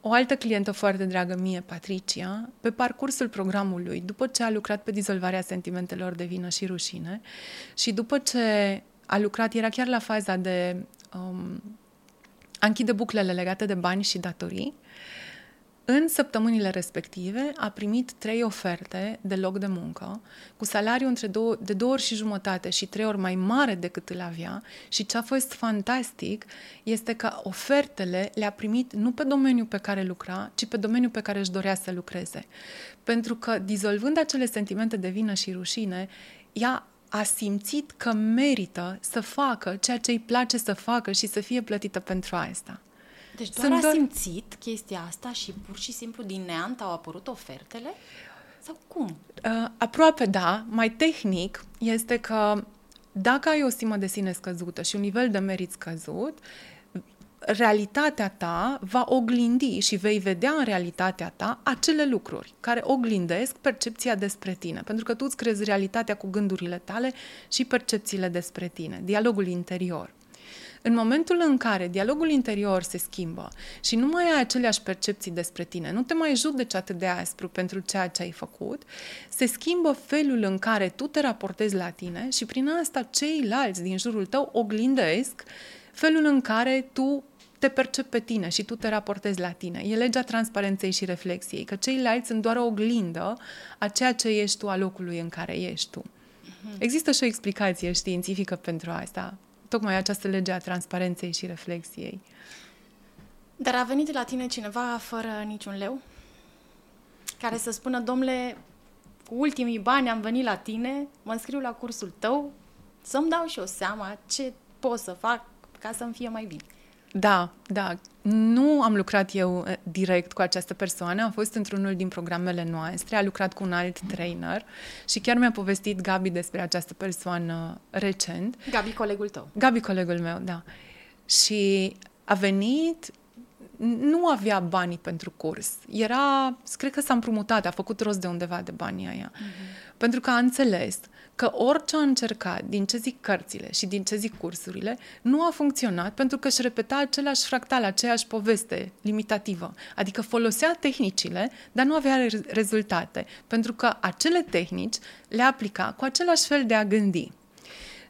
O altă clientă foarte dragă mie, Patricia, pe parcursul programului, după ce a lucrat pe dizolvarea sentimentelor de vină și rușine și după ce a lucrat, era chiar la faza de um, a închide buclele legate de bani și datorii. În săptămânile respective a primit trei oferte de loc de muncă, cu salariu între două, de două ori și jumătate și trei ori mai mare decât îl avea și ce a fost fantastic este că ofertele le-a primit nu pe domeniul pe care lucra, ci pe domeniul pe care își dorea să lucreze. Pentru că, dizolvând acele sentimente de vină și rușine, ea a simțit că merită să facă ceea ce îi place să facă și să fie plătită pentru asta. Deci doar Sunt a doar... simțit chestia asta și pur și simplu din neant au apărut ofertele? Sau cum? Uh, aproape da. Mai tehnic este că dacă ai o stimă de sine scăzută și un nivel de merit scăzut, realitatea ta va oglindi și vei vedea în realitatea ta acele lucruri care oglindesc percepția despre tine. Pentru că tu îți crezi realitatea cu gândurile tale și percepțiile despre tine, dialogul interior. În momentul în care dialogul interior se schimbă și nu mai ai aceleași percepții despre tine, nu te mai judeci atât de aspru pentru ceea ce ai făcut, se schimbă felul în care tu te raportezi la tine și prin asta ceilalți din jurul tău oglindesc felul în care tu te percep pe tine și tu te raportezi la tine. E legea transparenței și reflexiei, că ceilalți sunt doar o oglindă a ceea ce ești tu, a locului în care ești tu. Mhm. Există și o explicație științifică pentru asta, tocmai această lege a transparenței și reflexiei. Dar a venit la tine cineva fără niciun leu? Care să spună, domnule, cu ultimii bani am venit la tine, mă înscriu la cursul tău, să-mi dau și o seama ce pot să fac ca să-mi fie mai bine. Da, da. Nu am lucrat eu eh, direct cu această persoană, am fost într-unul din programele noastre, a lucrat cu un alt trainer și chiar mi-a povestit Gabi despre această persoană recent. Gabi, colegul tău. Gabi, colegul meu, da. Și a venit, nu avea banii pentru curs. Era, cred că s-a împrumutat, a făcut rost de undeva de banii aia. Mm-hmm. Pentru că a înțeles că orice a încercat, din ce zic cărțile și din ce zic cursurile, nu a funcționat pentru că își repeta același fractal, aceeași poveste limitativă. Adică folosea tehnicile, dar nu avea rezultate, pentru că acele tehnici le aplica cu același fel de a gândi.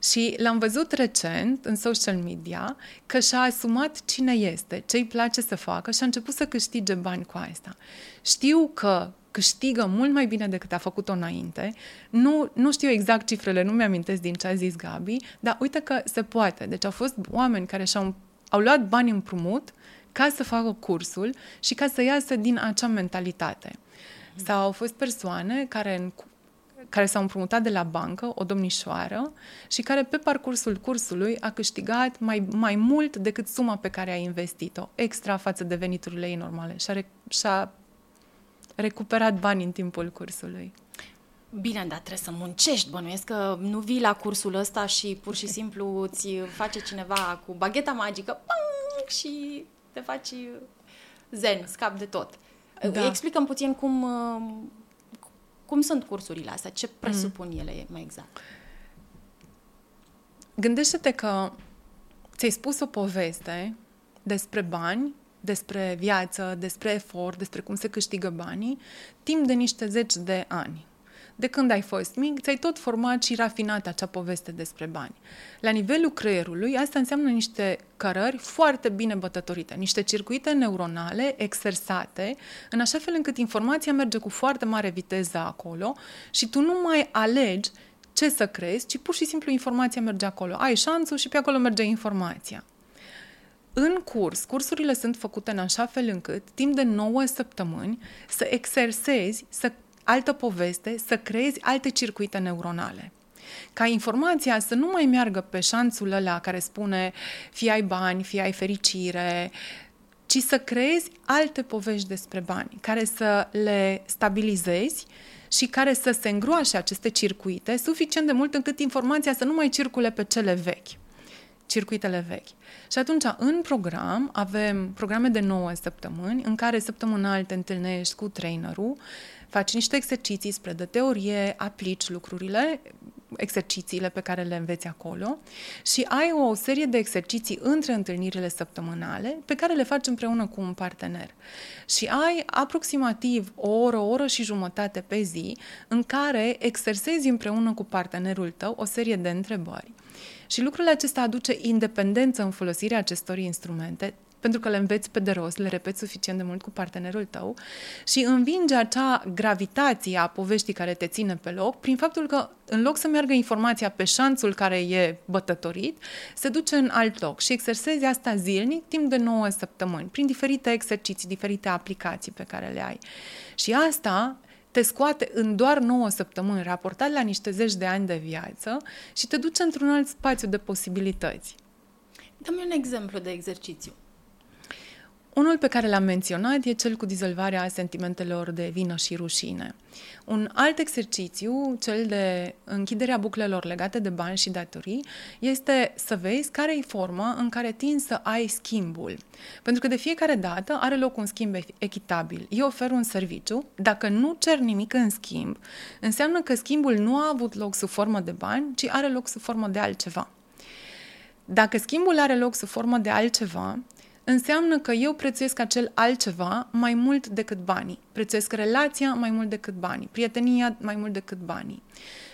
Și l-am văzut recent în social media că și-a asumat cine este, ce îi place să facă și a început să câștige bani cu asta. Știu că câștigă mult mai bine decât a făcut-o înainte. Nu, nu știu exact cifrele, nu mi-amintesc din ce a zis Gabi, dar uite că se poate. Deci au fost oameni care și-au au luat bani împrumut ca să facă cursul și ca să iasă din acea mentalitate. Sau au fost persoane care în care s-au împrumutat de la bancă, o domnișoară, și care pe parcursul cursului a câștigat mai, mai mult decât suma pe care a investit-o, extra față de veniturile ei normale. Și-a, și-a recuperat bani în timpul cursului. Bine, dar trebuie să muncești. Bănuiesc că nu vii la cursul ăsta și pur și simplu îți face cineva cu bagheta magică pang, și te faci zen, scap de tot. Da. Explicăm puțin cum, cum sunt cursurile astea, ce presupun mm. ele mai exact. Gândește-te că ți-ai spus o poveste despre bani despre viață, despre efort, despre cum se câștigă banii, timp de niște zeci de ani. De când ai fost mic, ți-ai tot format și rafinat acea poveste despre bani. La nivelul creierului, asta înseamnă niște cărări foarte bine bătătorite, niște circuite neuronale exersate, în așa fel încât informația merge cu foarte mare viteză acolo și tu nu mai alegi ce să crezi, ci pur și simplu informația merge acolo. Ai șanțul și pe acolo merge informația. În curs, cursurile sunt făcute în așa fel încât, timp de 9 săptămâni, să exersezi să, altă poveste, să creezi alte circuite neuronale. Ca informația să nu mai meargă pe șanțul ăla care spune fie ai bani, fie ai fericire, ci să creezi alte povești despre bani, care să le stabilizezi și care să se îngroașe aceste circuite suficient de mult încât informația să nu mai circule pe cele vechi circuitele vechi. Și atunci, în program, avem programe de 9 săptămâni, în care săptămânal te întâlnești cu trainerul, faci niște exerciții spre de teorie, aplici lucrurile, exercițiile pe care le înveți acolo și ai o serie de exerciții între întâlnirile săptămânale pe care le faci împreună cu un partener. Și ai aproximativ o oră, o oră și jumătate pe zi în care exersezi împreună cu partenerul tău o serie de întrebări și lucrul acesta aduce independență în folosirea acestor instrumente, pentru că le înveți pe de rost, le repeți suficient de mult cu partenerul tău și învinge acea gravitație a poveștii care te ține pe loc prin faptul că în loc să meargă informația pe șanțul care e bătătorit, se duce în alt loc și exersezi asta zilnic timp de 9 săptămâni, prin diferite exerciții, diferite aplicații pe care le ai. Și asta te scoate în doar 9 săptămâni, raportat la niște zeci de ani de viață și te duce într-un alt spațiu de posibilități. Dă-mi un exemplu de exercițiu. Unul Primul pe care l-am menționat e cel cu dizolvarea sentimentelor de vină și rușine. Un alt exercițiu, cel de închiderea buclelor legate de bani și datorii, este să vezi care e forma în care tin să ai schimbul. Pentru că de fiecare dată are loc un schimb echitabil. Eu ofer un serviciu, dacă nu cer nimic în schimb, înseamnă că schimbul nu a avut loc sub formă de bani, ci are loc sub formă de altceva. Dacă schimbul are loc sub formă de altceva, înseamnă că eu prețuiesc acel altceva mai mult decât banii. Prețuiesc relația mai mult decât banii, prietenia mai mult decât banii.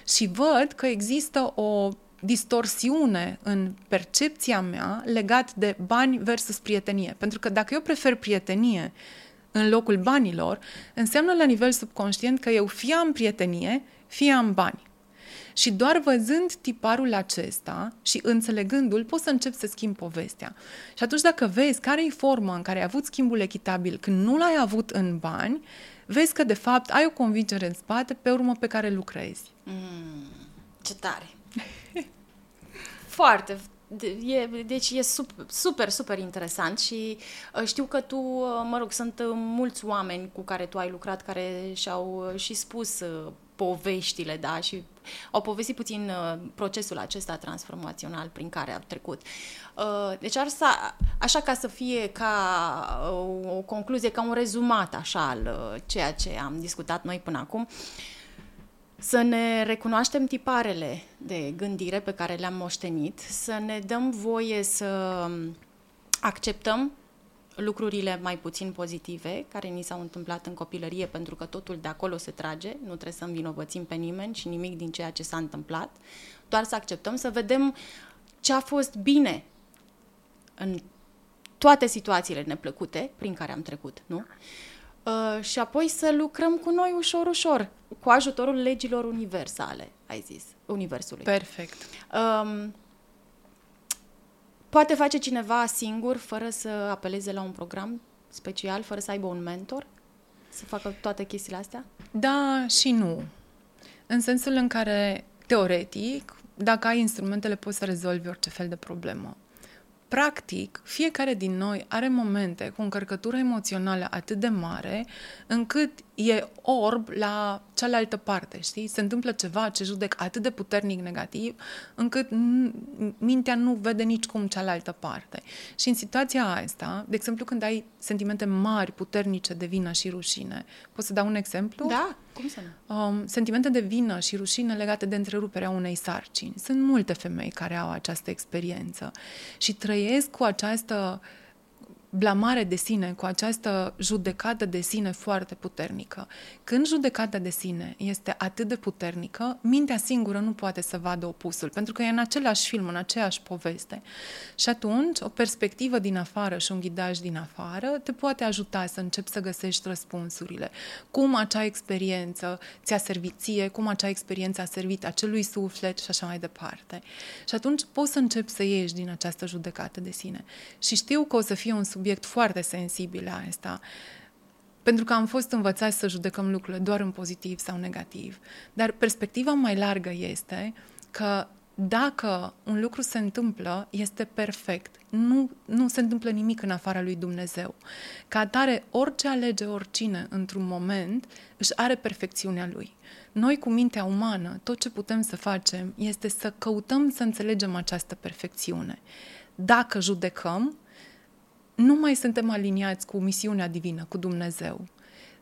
Și văd că există o distorsiune în percepția mea legat de bani versus prietenie. Pentru că dacă eu prefer prietenie în locul banilor, înseamnă la nivel subconștient că eu fie am prietenie, fie am bani. Și doar văzând tiparul acesta și înțelegându-l, poți să începi să schimbi povestea. Și atunci dacă vezi care e forma în care ai avut schimbul echitabil când nu l-ai avut în bani, vezi că de fapt ai o convingere în spate pe urmă pe care lucrezi. Mm, ce tare! Foarte, E, deci e super, super, super interesant și uh, știu că tu, uh, mă rog, sunt uh, mulți oameni cu care tu ai lucrat care și-au și spus poveștile, da, și au povestit puțin procesul acesta transformațional prin care au trecut. deci ar să, așa ca să fie ca o concluzie, ca un rezumat așa al ceea ce am discutat noi până acum, să ne recunoaștem tiparele de gândire pe care le-am moștenit, să ne dăm voie să acceptăm lucrurile mai puțin pozitive care ni s-au întâmplat în copilărie, pentru că totul de acolo se trage, nu trebuie să învinovățim pe nimeni și nimic din ceea ce s-a întâmplat, doar să acceptăm, să vedem ce a fost bine în toate situațiile neplăcute prin care am trecut, nu? Uh, și apoi să lucrăm cu noi ușor, ușor, cu ajutorul legilor universale, ai zis, universului. Perfect. Um, poate face cineva singur, fără să apeleze la un program special, fără să aibă un mentor, să facă toate chestiile astea? Da și nu. În sensul în care, teoretic, dacă ai instrumentele, poți să rezolvi orice fel de problemă. Practic, fiecare din noi are momente cu încărcătură emoțională atât de mare încât e orb la cealaltă parte, știi? Se întâmplă ceva ce judec atât de puternic negativ, încât mintea nu vede nici cum cealaltă parte. Și în situația asta, de exemplu, când ai sentimente mari, puternice de vină și rușine, pot să dau un exemplu? Da, cum să nu? Um, sentimente de vină și rușine legate de întreruperea unei sarcini. Sunt multe femei care au această experiență și trăiesc cu această uh, blamare de sine, cu această judecată de sine foarte puternică. Când judecata de sine este atât de puternică, mintea singură nu poate să vadă opusul, pentru că e în același film, în aceeași poveste. Și atunci, o perspectivă din afară și un ghidaj din afară te poate ajuta să începi să găsești răspunsurile. Cum acea experiență ți-a servit ție, cum acea experiență a servit acelui suflet și așa mai departe. Și atunci poți să începi să ieși din această judecată de sine. Și știu că o să fie un subiect foarte sensibil la asta, pentru că am fost învățați să judecăm lucrurile doar în pozitiv sau negativ. Dar perspectiva mai largă este că dacă un lucru se întâmplă, este perfect. Nu, nu se întâmplă nimic în afara lui Dumnezeu. Ca atare, orice alege oricine într-un moment își are perfecțiunea lui. Noi, cu mintea umană, tot ce putem să facem este să căutăm să înțelegem această perfecțiune. Dacă judecăm, nu mai suntem aliniați cu misiunea divină, cu Dumnezeu.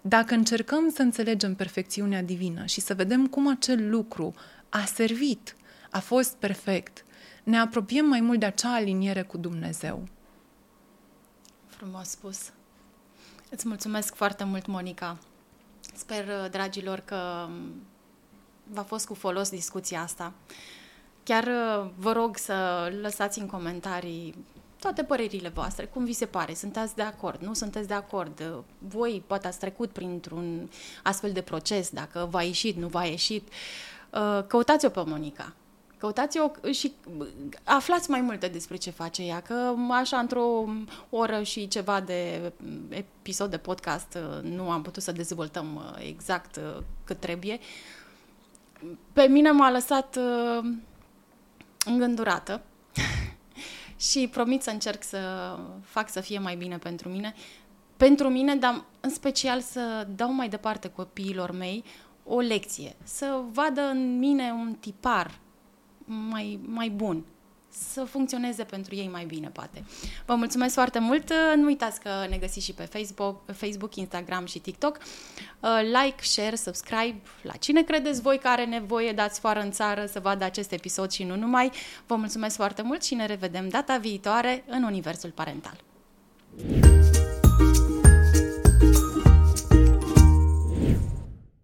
Dacă încercăm să înțelegem perfecțiunea divină și să vedem cum acel lucru a servit, a fost perfect, ne apropiem mai mult de acea aliniere cu Dumnezeu. Frumos spus. Îți mulțumesc foarte mult, Monica. Sper, uh, dragilor, că um, v-a fost cu folos discuția asta. Chiar uh, vă rog să lăsați în comentarii toate părerile voastre, cum vi se pare, sunteți de acord, nu? Sunteți de acord, voi poate ați trecut printr-un astfel de proces, dacă v-a ieșit, nu v-a ieșit, uh, căutați-o pe Monica. Căutați-o și aflați mai multe despre ce face ea, că așa într-o oră și ceva de episod de podcast uh, nu am putut să dezvoltăm uh, exact cât trebuie. Pe mine m-a lăsat îngândurată și promit să încerc să fac să fie mai bine pentru mine, pentru mine, dar în special să dau mai departe copiilor mei o lecție, să vadă în mine un tipar mai, mai bun, să funcționeze pentru ei mai bine, poate. Vă mulțumesc foarte mult. Nu uitați că ne găsiți și pe Facebook, Facebook Instagram și TikTok. Uh, like, share, subscribe la cine credeți voi care are nevoie, dați foară în țară să vadă acest episod și nu numai. Vă mulțumesc foarte mult și ne revedem data viitoare în Universul Parental. Thank you